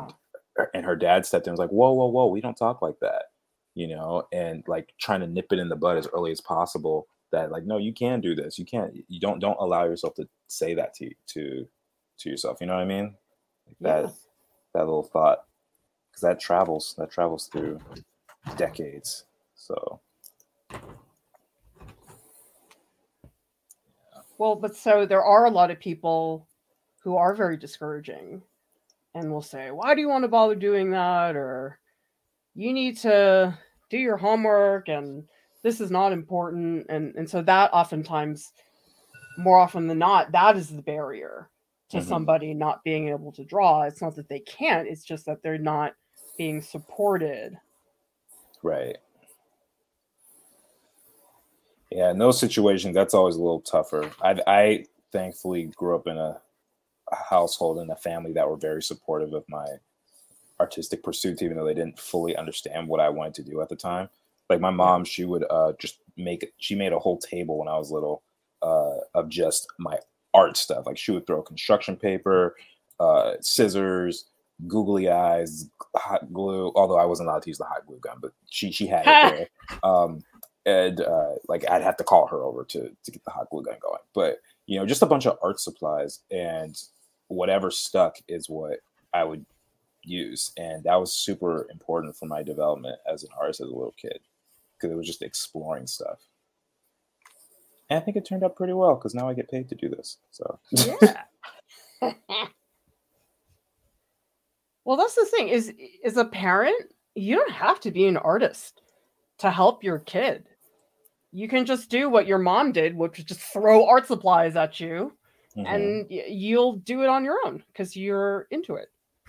oh. and her dad stepped in and was like, "Whoa, whoa, whoa, we don't talk like that," you know, and like trying to nip it in the bud as early as possible that like no you can do this. You can't you don't don't allow yourself to say that to to to yourself you know what i mean? Like that yeah. that little thought. Because that travels that travels through decades. So well but so there are a lot of people who are very discouraging and will say why do you want to bother doing that? or you need to do your homework and this is not important. And and so that oftentimes more often than not that is the barrier to mm-hmm. somebody not being able to draw. It's not that they can't it's just that they're not being supported. Right Yeah, in those situations, that's always a little tougher. I, I thankfully grew up in a, a household and a family that were very supportive of my artistic pursuits, even though they didn't fully understand what I wanted to do at the time. Like my mom, she would uh, just make she made a whole table when I was little uh, of just my art stuff. Like she would throw construction paper, uh, scissors, googly eyes, hot glue. Although I wasn't allowed to use the hot glue gun, but she she had it there. Um, and uh, like I'd have to call her over to to get the hot glue gun going. But you know, just a bunch of art supplies and whatever stuck is what I would use, and that was super important for my development as an artist as a little kid because it was just exploring stuff. And I think it turned out pretty well because now I get paid to do this. So yeah. well, that's the thing is as a parent, you don't have to be an artist to help your kid. You can just do what your mom did, which is just throw art supplies at you, mm-hmm. and you'll do it on your own because you're into it.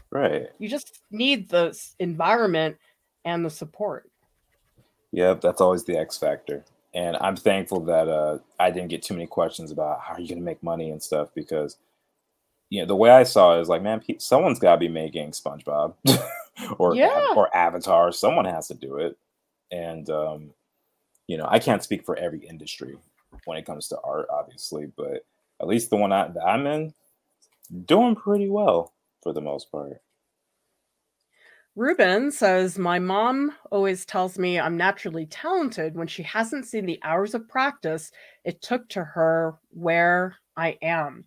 Right. You just need the environment and the support. Yep, that's always the X factor. And I'm thankful that uh, I didn't get too many questions about how are you going to make money and stuff because, you know, the way I saw it is like, man, someone's got to be making SpongeBob or yeah. or Avatar. Someone has to do it. And, um, you know, I can't speak for every industry when it comes to art, obviously, but at least the one I, that I'm in, doing pretty well for the most part. Ruben says, My mom always tells me I'm naturally talented when she hasn't seen the hours of practice it took to her where I am.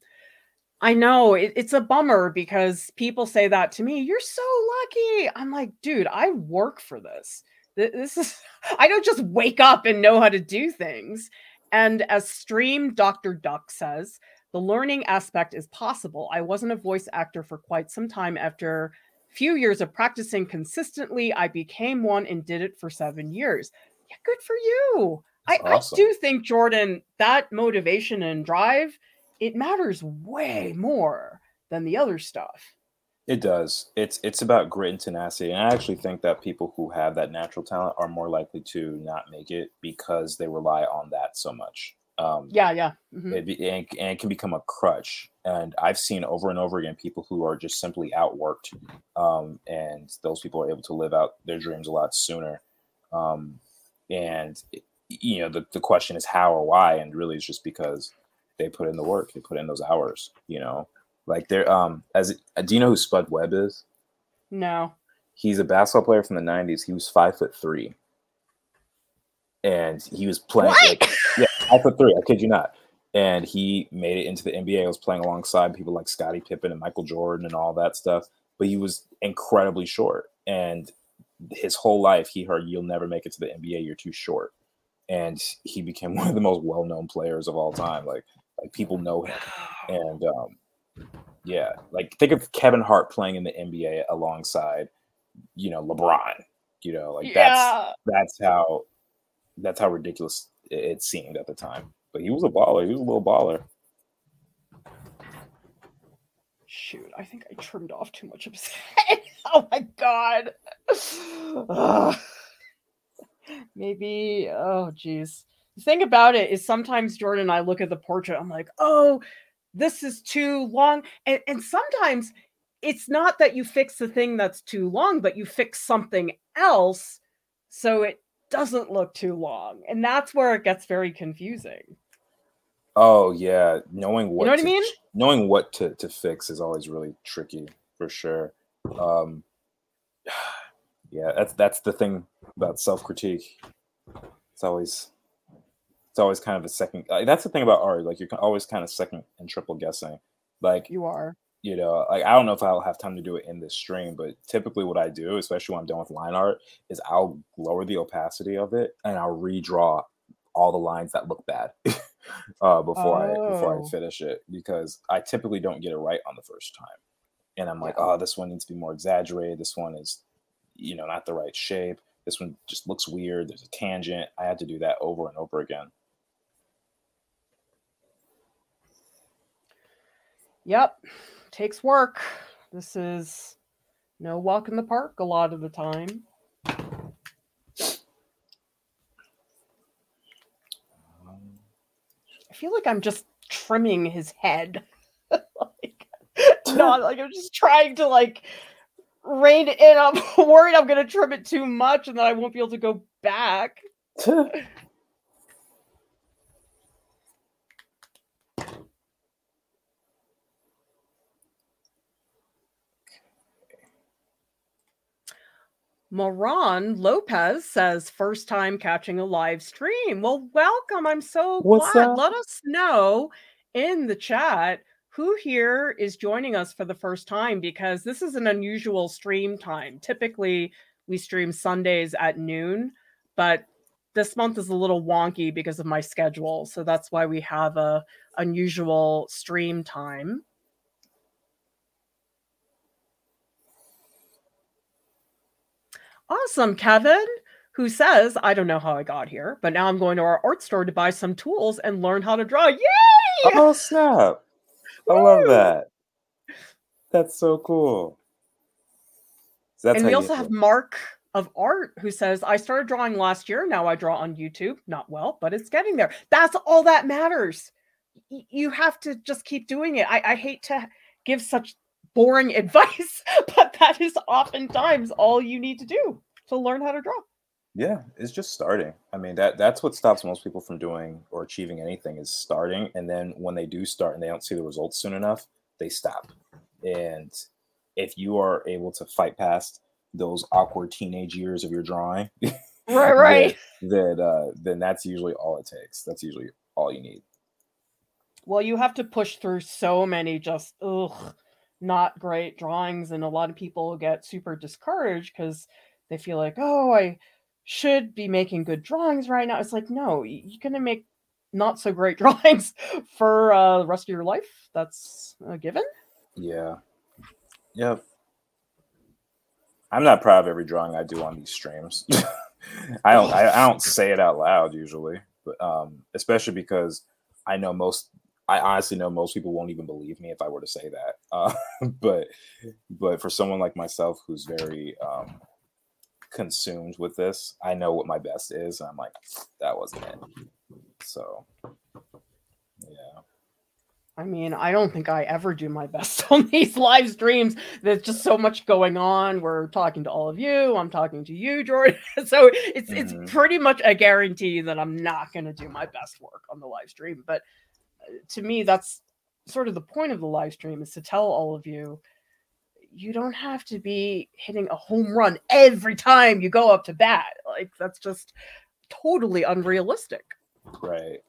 I know it, it's a bummer because people say that to me. You're so lucky. I'm like, dude, I work for this. This is, I don't just wake up and know how to do things. And as Stream Dr. Duck says, the learning aspect is possible. I wasn't a voice actor for quite some time after few years of practicing consistently, I became one and did it for seven years. Yeah, good for you. I, awesome. I do think, Jordan, that motivation and drive, it matters way more than the other stuff. It does. It's it's about grit and tenacity. And I actually think that people who have that natural talent are more likely to not make it because they rely on that so much. Um, yeah, yeah. Mm-hmm. It, and, and, it can become a crutch. And I've seen over and over again people who are just simply outworked, um, and those people are able to live out their dreams a lot sooner. Um, and you know, the, the question is how or why, and really it's just because they put in the work, they put in those hours. You know, like they're um as do you know who Spud Webb is? No. He's a basketball player from the '90s. He was five foot three and he was playing. Like, yeah, five foot three. I kid you not. And he made it into the NBA. He was playing alongside people like Scottie Pippen and Michael Jordan and all that stuff. But he was incredibly short. And his whole life, he heard, "You'll never make it to the NBA. You're too short." And he became one of the most well-known players of all time. Like, like people know him. And um, yeah, like think of Kevin Hart playing in the NBA alongside, you know, LeBron. You know, like yeah. that's that's how that's how ridiculous it seemed at the time. But he was a baller. He was a little baller. Shoot, I think I trimmed off too much of his head. oh my god. Maybe. Oh, jeez. The thing about it is sometimes Jordan and I look at the portrait. I'm like, oh, this is too long. And, and sometimes it's not that you fix the thing that's too long, but you fix something else so it doesn't look too long. And that's where it gets very confusing. Oh yeah, knowing what you know what to, I mean. Knowing what to, to fix is always really tricky for sure. Um, yeah, that's that's the thing about self critique. It's always it's always kind of a second. Like, that's the thing about art. Like you're always kind of second and triple guessing. Like you are you know, like I don't know if I'll have time to do it in this stream, but typically what I do, especially when I'm done with line art, is I'll lower the opacity of it and I'll redraw all the lines that look bad uh, before oh. I before I oh. finish it because I typically don't get it right on the first time, and I'm like, oh, this one needs to be more exaggerated. This one is, you know, not the right shape. This one just looks weird. There's a tangent. I had to do that over and over again. Yep takes work. This is no walk in the park a lot of the time. I feel like I'm just trimming his head. like, not like I'm just trying to like rein it in. I'm worried I'm gonna trim it too much and then I won't be able to go back. Moran Lopez says, first time catching a live stream. Well, welcome. I'm so What's glad. up? Let us know in the chat who here is joining us for the first time because this is an unusual stream time. Typically, we stream Sundays at noon, but this month is a little wonky because of my schedule. So that's why we have a unusual stream time. Awesome, Kevin, who says, I don't know how I got here, but now I'm going to our art store to buy some tools and learn how to draw. Yay! Oh snap! I love that. That's so cool. That's and we also have Mark of Art who says, I started drawing last year. Now I draw on YouTube. Not well, but it's getting there. That's all that matters. Y- You have to just keep doing it. I, I hate to give such boring advice, but that is oftentimes all you need to do to learn how to draw. Yeah, it's just starting. I mean, that that's what stops most people from doing or achieving anything is starting. And then when they do start and they don't see the results soon enough, they stop. And if you are able to fight past those awkward teenage years of your drawing, Right, right. then then, uh, then that's usually all it takes. That's usually all you need. Well, you have to push through so many just ugh, not great drawings, and a lot of people get super discouraged because they feel like, oh, I should be making good drawings right now. It's like, no, you're gonna make not so great drawings for uh, the rest of your life. That's a given. Yeah. Yep. I'm not proud of every drawing I do on these streams. I don't I, I don't say it out loud usually, but um especially because I know most I honestly know most people won't even believe me if I were to say that. Uh, but but for someone like myself who's very um consumed with this, I know what my best is and I'm like that wasn't it. So yeah. I mean, I don't think I ever do my best on these live streams. There's just so much going on. We're talking to all of you. I'm talking to you, Jordan. So it's Mhm. it's pretty much a guarantee that I'm not going to do my best work on the live stream. But to me, that's sort of the point of the live stream is to tell all of you you don't have to be hitting a home run every time you go up to bat. Like that's just totally unrealistic. Right.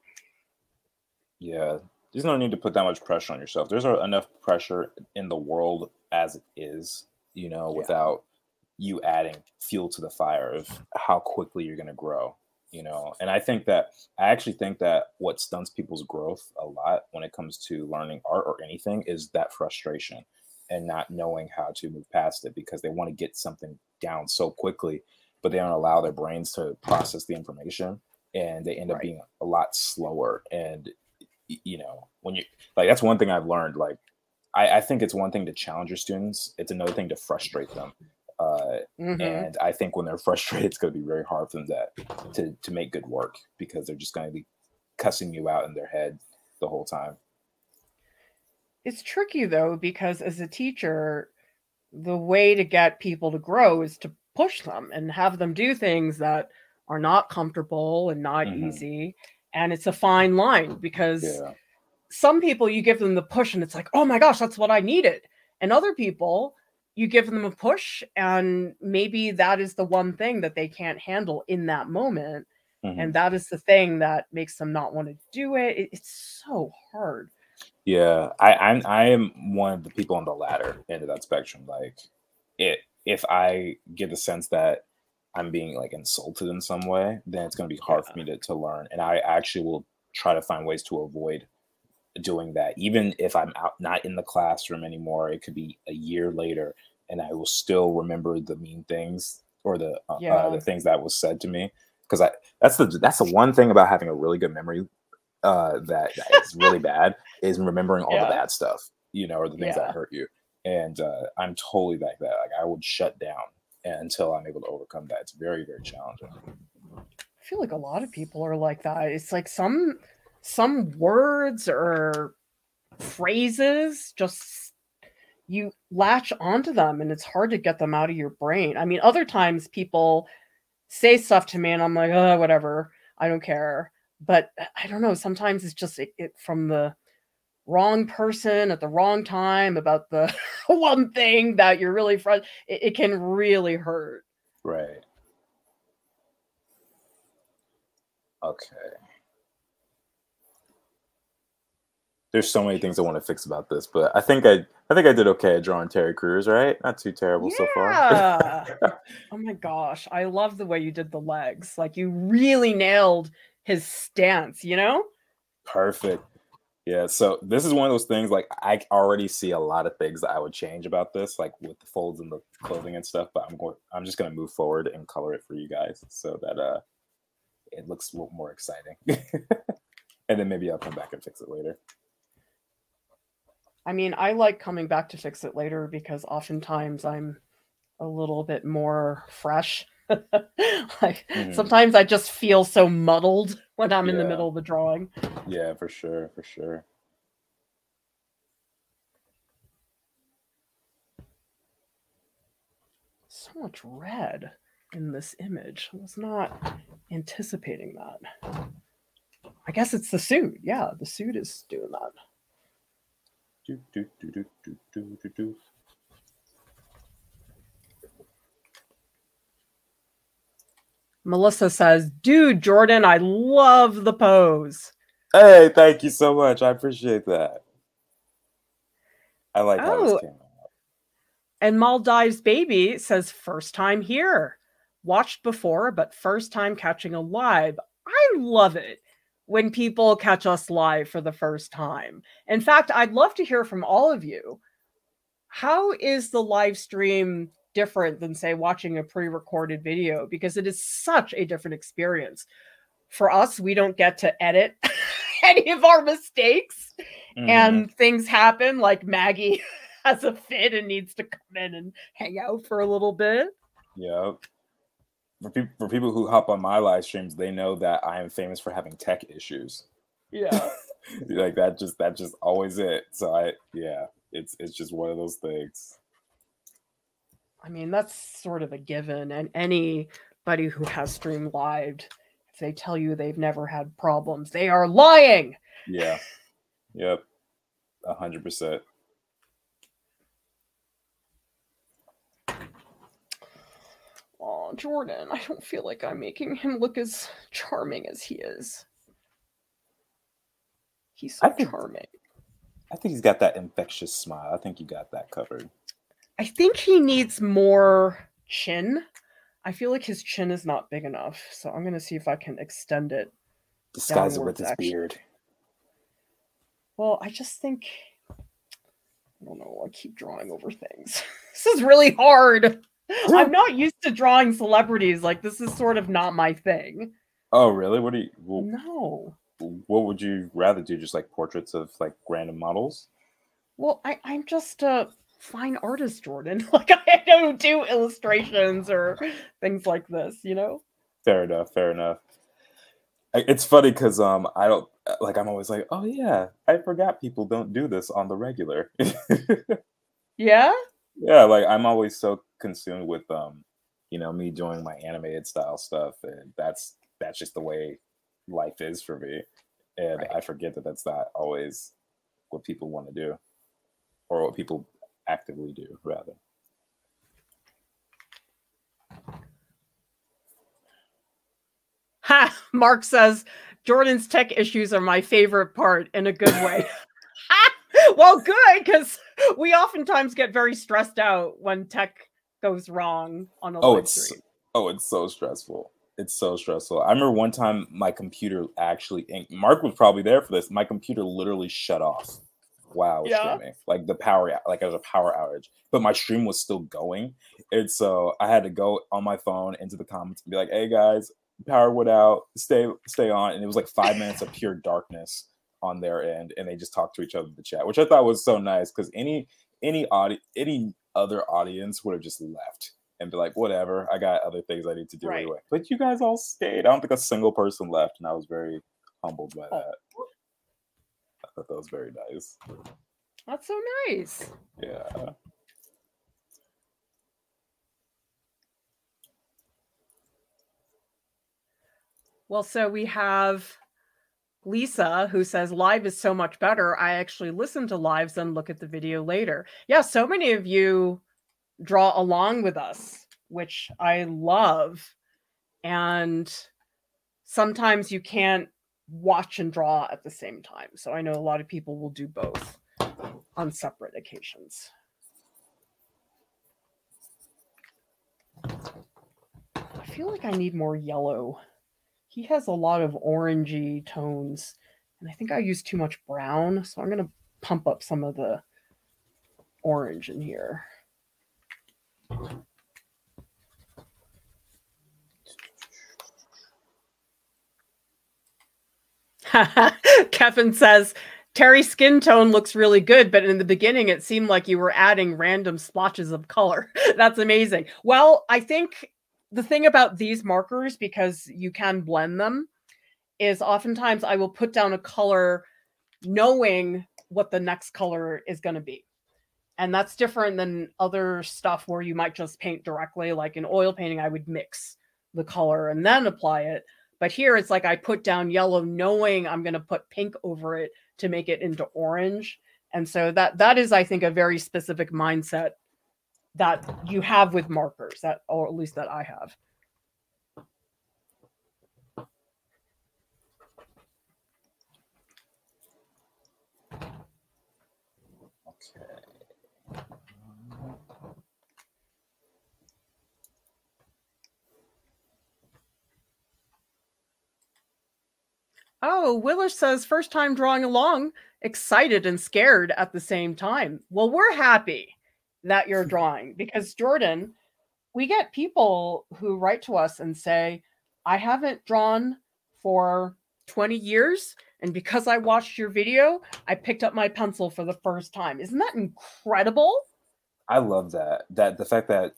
Yeah. There's no need to put that much pressure on yourself. There's enough pressure in the world as it is, you know, Yeah. without you adding fuel to the fire of how quickly you're going to grow, you know. And I think that I actually think that what stunts people's growth a lot when it comes to learning art or anything is that frustration and not knowing how to move past it because they want to get something down so quickly, but they don't allow their brains to process the information and they end up Right. being a lot slower and you know when you like that's one thing i've learned like I, I think it's one thing to challenge your students it's another thing to frustrate them uh, Mhm. and i think when they're frustrated it's going to be very hard for them to, to to make good work because they're just going to be cussing you out in their head the whole time It's tricky though because as a teacher, the way to get people to grow is to push them and have them do things that are not comfortable and not Mhm. easy. And it's a fine line because yeah some people you give them the push and it's like, oh my gosh, that's what I needed. And other people, you give them a push and maybe that is the one thing that they can't handle in that moment. Mhm. And that is the thing that makes them not want to do it. It- It's so hard. Yeah, I, I'm I am one of the people on the latter end of that spectrum. Like, it if I get the sense that I'm being like insulted in some way, then it's going to be hard for me to, to learn. And I actually will try to find ways to avoid doing that, even if I'm out not in the classroom anymore. It could be a year later, and I will still remember the mean things or the uh, Yeah. uh, the things that was said to me. Because I that's the that's the one thing about having a really good memory uh, that, that is really bad is remembering all Yeah. the bad stuff, you know, or the things Yeah. that hurt you. And uh, I'm totally like that. Like I would shut down until I'm able to overcome that. It's very, very challenging. I feel like a lot of people are like that. It's like some some words or phrases just you latch onto them and it's hard to get them out of your brain. I mean, other times people say stuff to me and I'm like, oh, whatever, I don't care. But uh, I don't know. Sometimes it's just it, it from the wrong person at the wrong time about the one thing that you're really frustrated. It, it can really hurt. Right. Okay. There's so many things I want to fix about this, but I think I I think I did okay at drawing Terry Crews, right? Not too terrible so far. Oh my gosh. I love the way you did the legs. Like you really nailed his stance, you know? Perfect. Yeah, so this is one of those things like I already see a lot of things that I would change about this, like with the folds and the clothing and stuff. But I'm going, I'm just gonna move forward and color it for you guys so that uh, it looks a little more exciting. and then maybe I'll come back and fix it later. I mean, I like coming back to fix it later because oftentimes I'm a little bit more fresh. like mm-hmm. sometimes I just feel so muddled when I'm yeah. in the middle of the drawing. Yeah, for sure, for sure. So much red in this image. I was not anticipating that. I guess it's the suit. Yeah, the suit is doing that. Do, do, do, do, do, do, do. Melissa says, Dude, Jordan, I love the pose. Hey, thank you so much. I appreciate that. I like oh. how this oh. came out. And Maldives Baby says, First time here. Watched before, but first time catching a live. I love it when people catch us live for the first time. In fact, I'd love to hear from all of you. How is the live stream different than say watching a pre-recorded video because it is such a different experience. For us, we don't get to edit any of our mistakes mm-hmm. and things happen like Maggie has a fit and needs to come in and hang out for a little bit. Yeah. For, pe- for people who hop on my live streams, they know that I am famous for having tech issues. Yeah. like that just that just always it. So I yeah, it's it's just one of those things. I mean, that's sort of a given. And anybody who has streamed live, if they tell you they've never had problems, they are lying. Yeah. Yep. A hundred percent. Oh, Jordan, I don't feel like I'm making him look as charming as he is. He's so I think, charming. I think he's got that infectious smile. I think you got that covered. I think he needs more chin. I feel like his chin is not big enough, so I'm gonna see if I can extend it. Disguise it with his actually. beard. Well, I just think I don't know. I keep drawing over things. this is really hard. I'm not used to drawing celebrities. Like this is sort of not my thing. Oh, really? What do you? Well, no. What would you rather do? Just like portraits of like random models? Well, I, I'm just a fine artist, Jordan. Like I don't do illustrations or things like this, you know? Fair enough, fair enough. It's funny because um I don't like I'm always like, oh yeah, I forgot people don't do this on the regular. yeah? Yeah, like I'm always so consumed with um, you know, me doing my animated style stuff, and that's that's just the way life is for me. And right. I forget that that's not always what people want to do or what people actively do, rather. Ha! Mark says Jordan's tech issues are my favorite part in a good way. well, good because we oftentimes get very stressed out when tech goes wrong on a oh, it's stream. oh, it's so stressful. It's so stressful. I remember one time my computer actually. Mark was probably there for this. My computer literally shut off was yeah. streaming. Like the power, like it was a power outage, but my stream was still going. And so I had to go on my phone into the comments and be like, "Hey guys, power went out. Stay, stay on." And it was like five minutes of pure darkness on their end, and they just talked to each other in the chat, which I thought was so nice because any any audi any other audience would have just left and be like, "Whatever, I got other things I need to do right. anyway." But you guys all stayed. I don't think a single person left, and I was very humbled by oh. I thought that was very nice. That's so nice. Yeah. Well, so we have Lisa who says live is so much better. I actually listen to lives and look at the video later. Yeah, so many of you draw along with us, which I love. And sometimes you can't watch and draw at the same time. So I know a lot of people will do both on separate occasions. I feel like I need more yellow. He has a lot of orangey tones, and I think I use too much brown, so I'm going to pump up some of the orange in here. Kevin says Terry's skin tone looks really good, but in the beginning it seemed like you were adding random splotches of color. That's amazing. Well, I think the thing about these markers, because you can blend them, is oftentimes I will put down a color knowing what the next color is going to be. And that's different than other stuff where you might just paint directly. Like in oil painting, I would mix the color and then apply it. But here it's like I put down yellow knowing I'm going to put pink over it to make it into orange. And so that that is I think a very specific mindset that you have with markers that or at least that I have. Okay. Oh, Willis says first time drawing along, excited and scared at the same time. Well, we're happy that you're drawing because Jordan, we get people who write to us and say, I haven't drawn for 20 years. And because I watched your video, I picked up my pencil for the first time. Isn't that incredible? I love that. That the fact that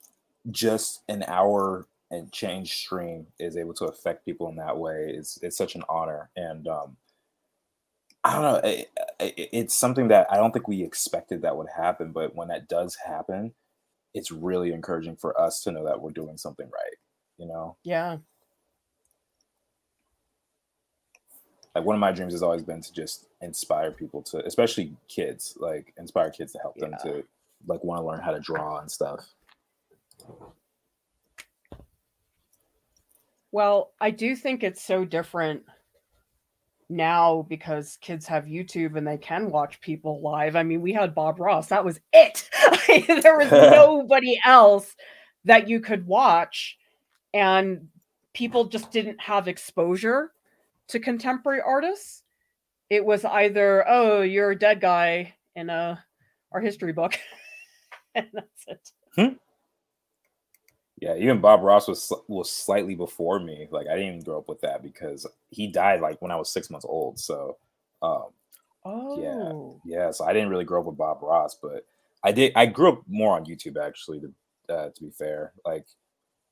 just an hour and change stream is able to affect people in that way is it's such an honor. And um, I don't know, it, it, it's something that I don't think we expected that would happen. But when that does happen, it's really encouraging for us to know that we're doing something right. You know? Yeah. like one of my dreams has always been to just inspire people to especially kids like inspire kids to help Yeah. them to like want to learn how to draw and stuff Well, I do think it's so different now because kids have YouTube and they can watch people live. I mean, we had Bob Ross, that was it. there was nobody else that you could watch, and people just didn't have exposure to contemporary artists. It was either, oh, you're a dead guy in a art history book, and that's it. Hmm. Yeah even bob ross was was slightly before me like i didn't even grow up with that because he died like when i was six months old so um Oh, yeah so i didn't really grow up with bob ross but i did i grew up more on youtube actually to uh, to be fair like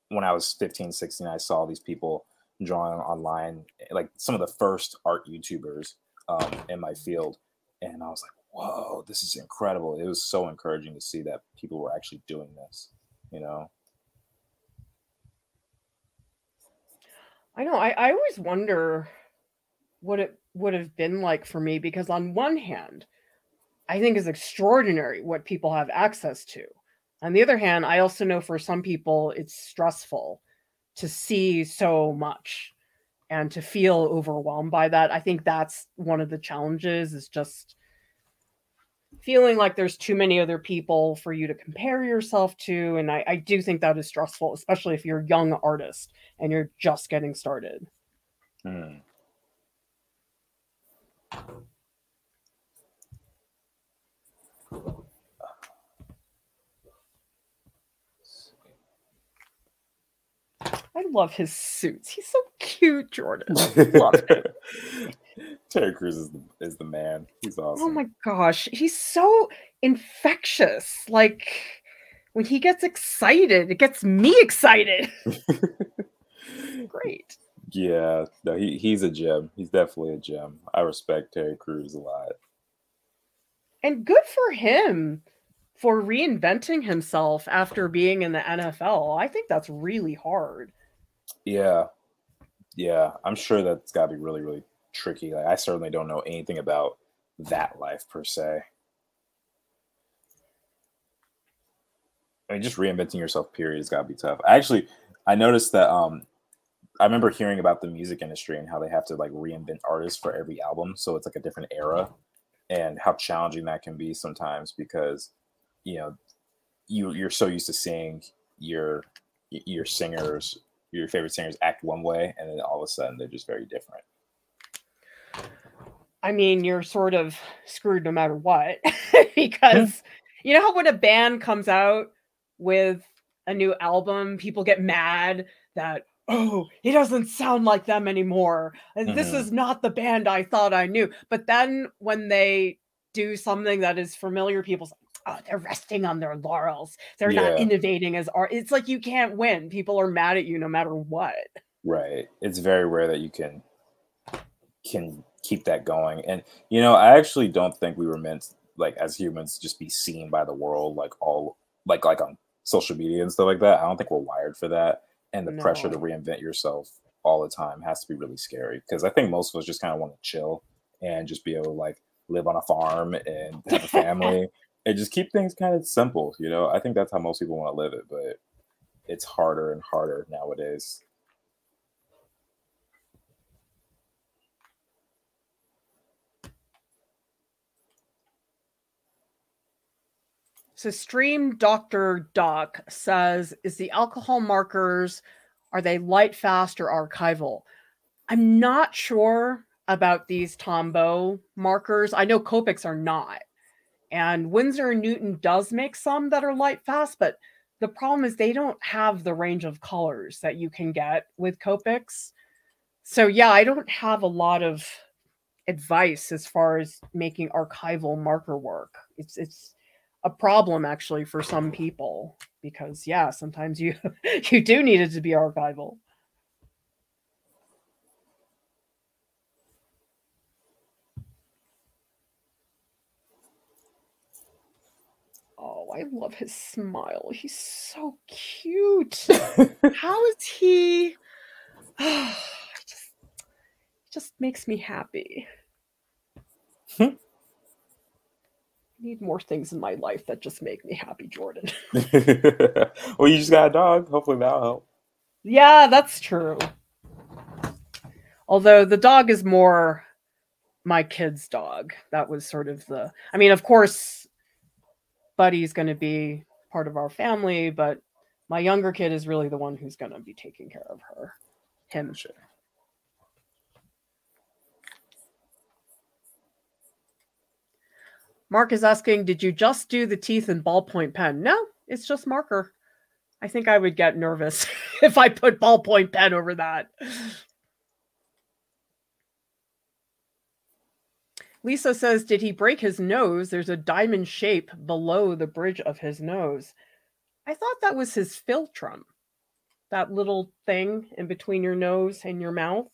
when i was 15 16 i saw these people drawing online like some of the first art youtubers um, in my field and i was like whoa this is incredible. It was so encouraging to see that people were actually doing this you know I know. I, I always wonder what it would have been like for me because, on one hand, I think is extraordinary what people have access to. On the other hand, I also know for some people it's stressful to see so much and to feel overwhelmed by that. I think that's one of the challenges is just feeling like there's too many other people for you to compare yourself to. And I, I do think that is stressful, especially if you're a young artist and you're just getting started. Hmm. I love his suits. He's so cute, Jordan. I Love him. Terry Crews is the, is the man. He's oh awesome. Oh my gosh, he's so infectious. Like when he gets excited, it gets me excited. Great. Yeah, no, he, he's a gem. He's definitely a gem. I respect Terry Crews a lot. And good for him for reinventing himself after being in the NFL. I think that's really hard. Yeah. Yeah. I'm sure that's got to be really, really tricky. Like, I certainly don't know anything about that life per se. I mean, just reinventing yourself, period, has got to be tough. I actually, I noticed that um, I remember hearing about the music industry and how they have to like reinvent artists for every album. So it's like a different era and how challenging that can be sometimes because, you know, you you're so used to seeing your your singers, your favorite singers act one way, and then all of a sudden they're just very different. I mean, you're sort of screwed no matter what because you know how when a band comes out with a new album, people get mad that oh, he doesn't sound like them anymore. And mm-hmm. this is not the band I thought I knew. But then when they do something that is familiar, people's oh, they're resting on their laurels. They're yeah. not innovating as art. It's like you can't win. People are mad at you no matter what. Right. It's very rare that you can can keep that going. And you know, I actually don't think we were meant like as humans just be seen by the world like all like like on social media and stuff like that. I don't think we're wired for that. And the no. pressure to reinvent yourself all the time has to be really scary because I think most of us just kind of want to chill and just be able to like live on a farm and have a family and just keep things kind of simple. You know, I think that's how most people want to live it, but it's harder and harder nowadays. So Stream Doctor Doc says, is the alcohol markers are they light fast or archival? I'm not sure about these Tombow markers. I know Copics are not. And Winsor and Newton does make some that are light fast, but the problem is they don't have the range of colors that you can get with Copics. So yeah, I don't have a lot of advice as far as making archival marker work. It's it's a problem actually for some people because yeah sometimes you you do need it to be archival. Oh i love his smile. He's so cute. How is he? Oh, just just makes me happy. Hmm need more things in my life that just make me happy, Jordan. well, you just got a dog. Hopefully that'll help. Yeah, that's true. Although the dog is more my kid's dog. That was sort of the. I mean, of course, Buddy's going to be part of our family, but my younger kid is really the one who's going to be taking care of her. Him. Sure. Mark is asking, did you just do the teeth and ballpoint pen? No, it's just marker. I think I would get nervous if I put ballpoint pen over that. Lisa says, Did he break his nose? There's a diamond shape below the bridge of his nose. I thought that was his philtrum, that little thing in between your nose and your mouth.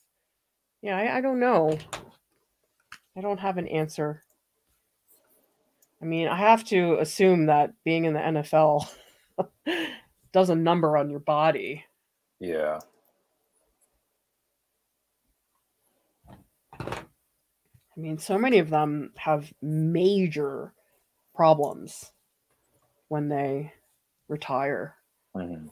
Yeah, I, I don't know. I don't have an answer. I mean, I have to assume that being in the NFL does a number on your body. Yeah. I mean, so many of them have major problems when they retire. Mm-hmm.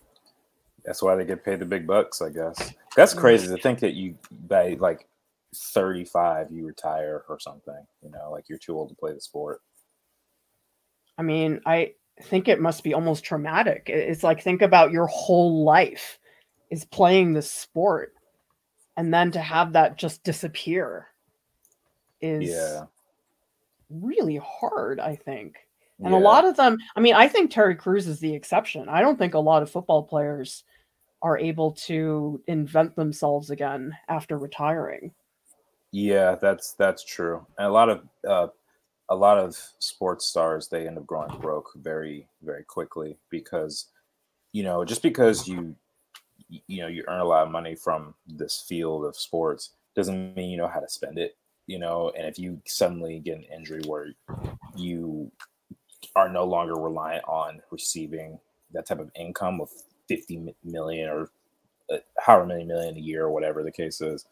That's why they get paid the big bucks, I guess. That's crazy to think that you, by like 35, you retire or something, you know, like you're too old to play the sport. I mean, I think it must be almost traumatic. It's like think about your whole life is playing this sport and then to have that just disappear is yeah. really hard, I think. And yeah. a lot of them, I mean, I think Terry Crews is the exception. I don't think a lot of football players are able to invent themselves again after retiring. Yeah, that's that's true. And a lot of uh, a lot of sports stars they end up growing broke very very quickly because you know just because you you know you earn a lot of money from this field of sports doesn't mean you know how to spend it you know and if you suddenly get an injury where you are no longer reliant on receiving that type of income of 50 million or uh, however many million a year or whatever the case is.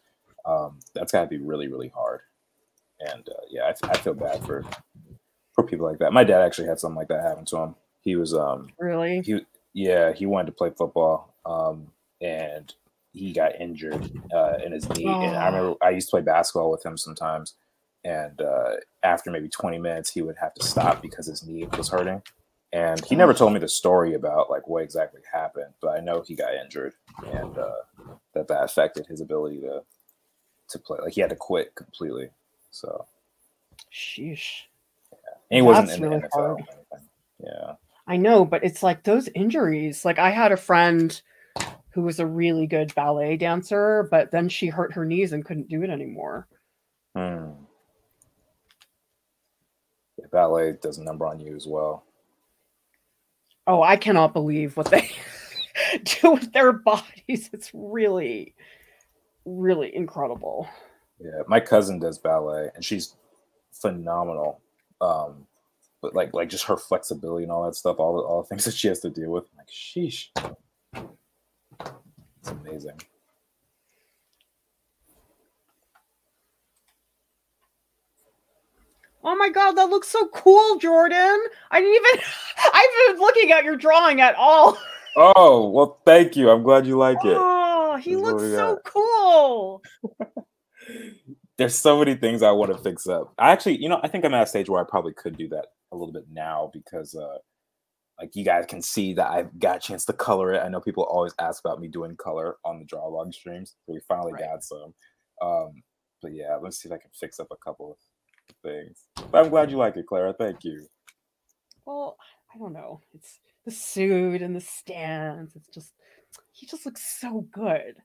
Um, that's got to be really, really hard. And uh, yeah, I, I, feel bad for for people like that. My dad actually had something like that happen to him. He was um really he yeah he wanted to play football um and he got injured uh, in his knee. Oh. And I remember I used to play basketball with him sometimes. And uh, after maybe 20 minutes, he would have to stop because his knee was hurting. And he never told me the story about like what exactly happened, but I know he got injured and uh, that that affected his ability to to play. Like he had to quit completely. So, sheesh. Yeah. And he wasn't in really the NFL. Yeah. I know, but it's like those injuries. Like I had a friend who was a really good ballet dancer, but then she hurt her knees and couldn't do it anymore. Hmm. Yeah, ballet does a number on you as well. Oh, I cannot believe what they do with their bodies. It's really, really incredible. Yeah, my cousin does ballet and she's phenomenal. Um, but like like just her flexibility and all that stuff, all the all the things that she has to deal with. I'm like, sheesh. It's amazing. Oh my god, that looks so cool, Jordan. I didn't even I've been looking at your drawing at all. Oh, well, thank you. I'm glad you like it. Oh, he looks so cool. There's so many things I want to fix up. I actually, you know, I think I'm at a stage where I probably could do that a little bit now because uh like you guys can see that I've got a chance to color it. I know people always ask about me doing color on the draw log streams. So we finally right. got some. Um, but yeah, let's see if I can fix up a couple of things. But I'm glad you like it, Clara. Thank you. Well, I don't know. It's the suit and the stance. It's just he just looks so good.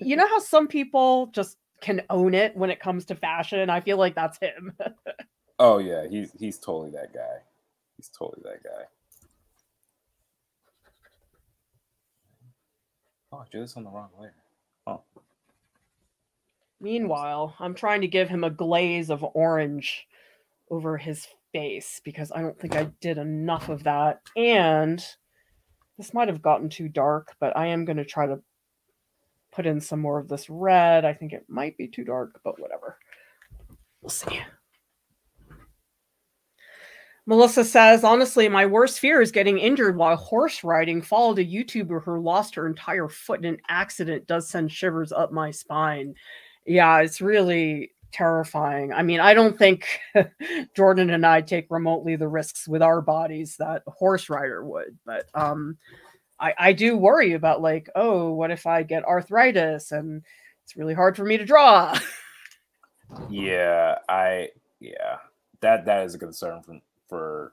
You know how some people just can own it when it comes to fashion? I feel like that's him. oh yeah, he's he's totally that guy. He's totally that guy. Oh, I drew this on the wrong layer. Oh. Meanwhile, I'm trying to give him a glaze of orange over his face because I don't think I did enough of that. And this might have gotten too dark, but I am going to try to put in some more of this red. I think it might be too dark, but whatever. We'll see. Melissa says, honestly, my worst fear is getting injured while horse riding. Followed a YouTuber who lost her entire foot in an accident. Does send shivers up my spine. Yeah, it's really terrifying. I mean, I don't think Jordan and I take remotely the risks with our bodies that a horse rider would, but um, I, I do worry about like, oh, what if I get arthritis and it's really hard for me to draw. yeah, I yeah, that that is a concern from for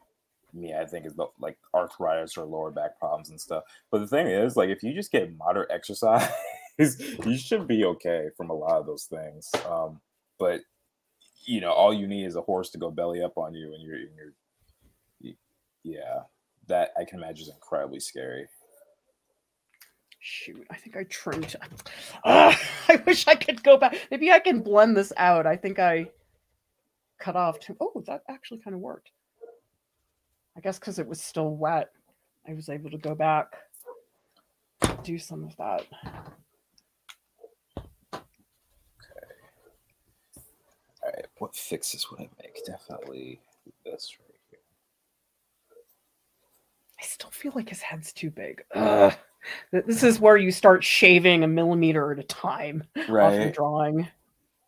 me, I think, is like arthritis or lower back problems and stuff. But the thing is, like, if you just get moderate exercise, you should be okay from a lot of those things. Um, but you know, all you need is a horse to go belly up on you, and you're, and you're yeah, that I can imagine is incredibly scary. Shoot, I think I trimmed. Uh, I wish I could go back. Maybe I can blend this out. I think I cut off. Too- oh, that actually kind of worked. I guess because it was still wet, I was able to go back, do some of that. Okay. All right. What fixes would I make? Definitely this right here. I still feel like his head's too big. Ugh. This is where you start shaving a millimeter at a time right. off the drawing,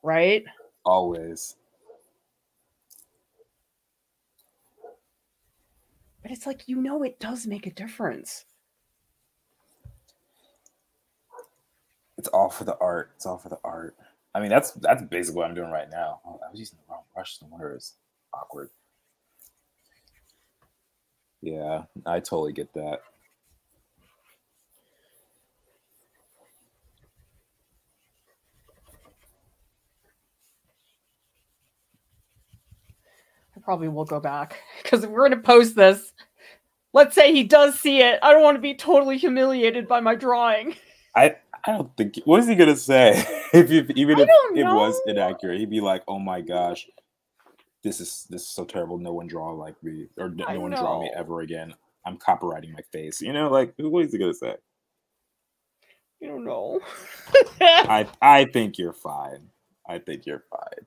right? Always. But it's like, you know, it does make a difference. It's all for the art. It's all for the art. I mean, that's that's basically what I'm doing right now. Oh, I was using the wrong brush. No wonder it's awkward. Yeah, I totally get that. Probably will go back because we're going to post this. Let's say he does see it. I don't want to be totally humiliated by my drawing. I I don't think. What is he gonna say if you, even if it was inaccurate? He'd be like, "Oh my gosh." this is this is so terrible. No one draw like me, or no I one draw me ever again. I'm copywriting my face. You know, like what is he gonna say? You don't know. I I think you're fine. I think you're fine.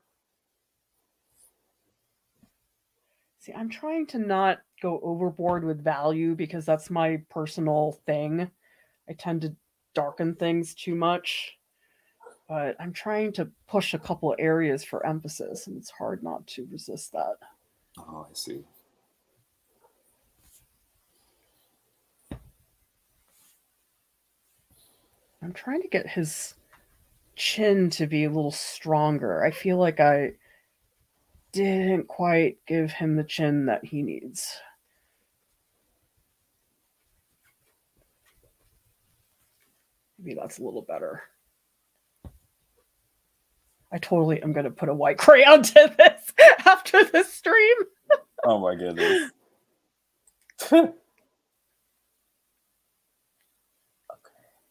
See, I'm trying to not go overboard with value because that's my personal thing. I tend to darken things too much. But I'm trying to push a couple areas for emphasis, and it's hard not to resist that. Oh, I see. I'm trying to get his chin to be a little stronger. I feel like I didn't quite give him the chin that he needs. Maybe that's a little better. I totally am going to put a white crayon to this after this stream. Oh my goodness.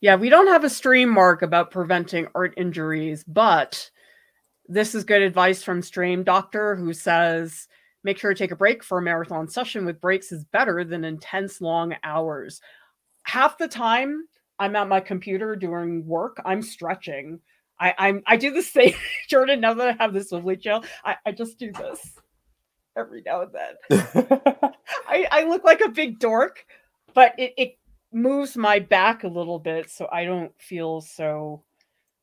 Yeah, we don't have a stream mark about preventing art injuries, but this is good advice from Stream Doctor, who says make sure to take a break for a marathon session with breaks is better than intense long hours. Half the time I'm at my computer doing work, I'm stretching. I, I'm I do the same, Jordan. Now that I have this lovely chill, I, I just do this every now and then. I, I look like a big dork, but it, it moves my back a little bit so I don't feel so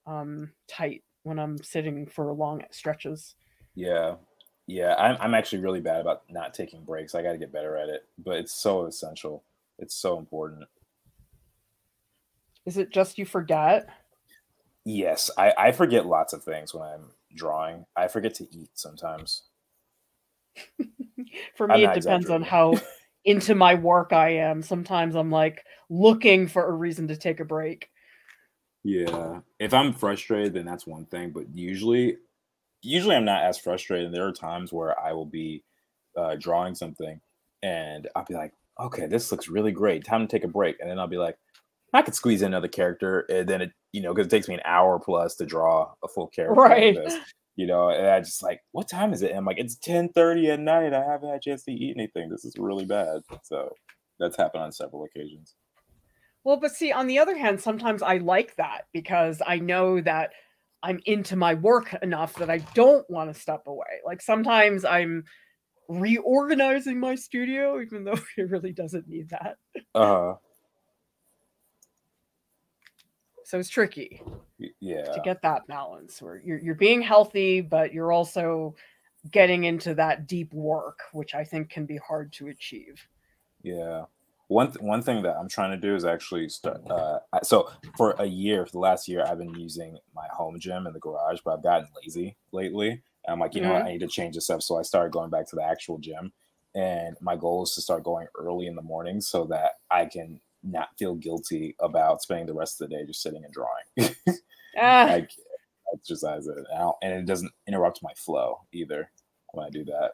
um tight when I'm sitting for long stretches. yeah, yeah. I'm I'm actually really bad about not taking breaks. I got to get better at it, but it's so essential. It's so important. Is it just you forget? Yes, I, I forget lots of things when I'm drawing. I forget to eat sometimes. For me, it depends on how into my work I am. Sometimes I'm like looking for a reason to take a break. Yeah. If I'm frustrated, then that's one thing. But usually, usually I'm not as frustrated. And There are times where I will be uh, drawing something, and I'll be like, "Okay, this looks really great. Time to take a break." And then I'll be like, "I could squeeze in another character." And then it, you know, because it takes me an hour plus to draw a full character. like Right. this, you know, and I just like, "What time is it?" And I'm like, "It's 10:30 at night. I haven't had a chance to eat anything. This is really bad." So that's happened on several occasions. Well, but see, on the other hand, sometimes I like that because I know that I'm into my work enough that I don't want to step away. Like sometimes I'm reorganizing my studio, even though it really doesn't need that. Uh, huh. So it's tricky yeah. to get that balance where you're you're being healthy, but you're also getting into that deep work, which I think can be hard to achieve. Yeah. One th- one thing that I'm trying to do is actually start. Uh, so for a year, for the last year, I've been using my home gym in the garage, but I've gotten lazy lately. I'm like, you know what? I need to change this up. So I started going back to the actual gym, and my goal is to start going early in the morning so that I can not feel guilty about spending the rest of the day just sitting and drawing. Ah, I exercise it, and, and it doesn't interrupt my flow either when I do that.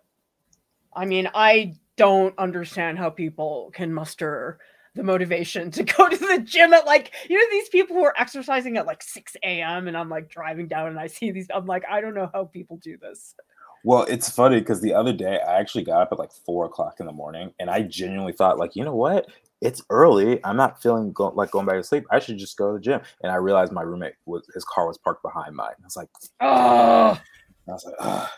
I mean, I don't understand how people can muster the motivation to go to the gym at like, you know, these people who are exercising at like 6 a.m. and I'm like driving down and I see these. I'm like, I don't know how people do this. Well, it's funny because the other day I actually got up at like four o'clock in the morning, and I genuinely thought, like, you know what? It's early. I'm not feeling go- like going back to sleep. I should just go to the gym. And I realized my roommate was his car was parked behind mine. I was like, Oh, I was like,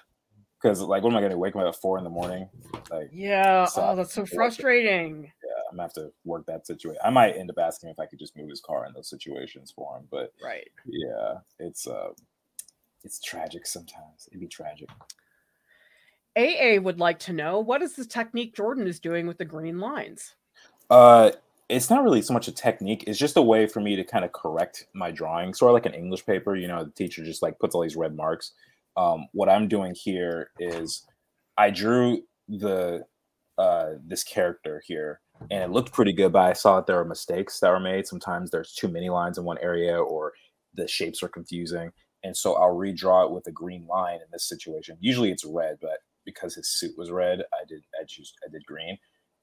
because like, what am I going to wake up at four in the morning? Like, yeah. So- Oh, that's so frustrating. Yeah, I'm gonna have to work that situation. I might end up asking if I could just move his car in those situations for him. But Right. yeah, it's uh, it's tragic sometimes. It'd be tragic. AA would like to know what is the technique Jordan is doing with the green lines? Uh, it's not really so much a technique. It's just a way for me to kind of correct my drawing, sort of like an English paper. You know, the teacher just like puts all these red marks. Um, what I'm doing here is I drew the uh, this character here, and it looked pretty good. But I saw that there were mistakes that were made. Sometimes there's too many lines in one area, or the shapes are confusing, and so I'll redraw it with a green line in this situation. Usually it's red, but because his suit was red, I did I choose I did green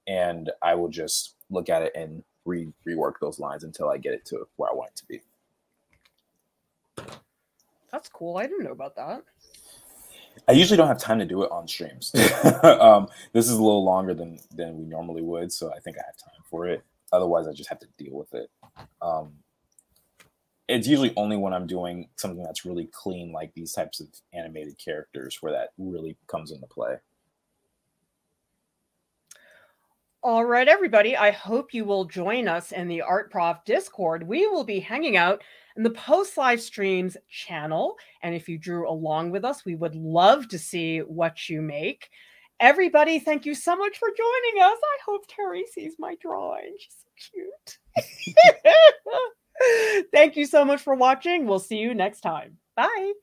and I will just look at it and re rework those lines until I get it to where I want it to be. That's cool. I didn't know about that. I usually don't have time to do it on streams. um, this is a little longer than than we normally would, so I think I have time for it. Otherwise, I just have to deal with it. Um, it's usually only when I'm doing something that's really clean, like these types of animated characters, where that really comes into play. All right, everybody. I hope you will join us in the Art Prof Discord. We will be hanging out in the post live streams channel. And if you drew along with us, we would love to see what you make. Everybody, thank you so much for joining us. I hope Terry sees my drawing. She's so cute. thank you so much for watching. We'll see you next time. Bye.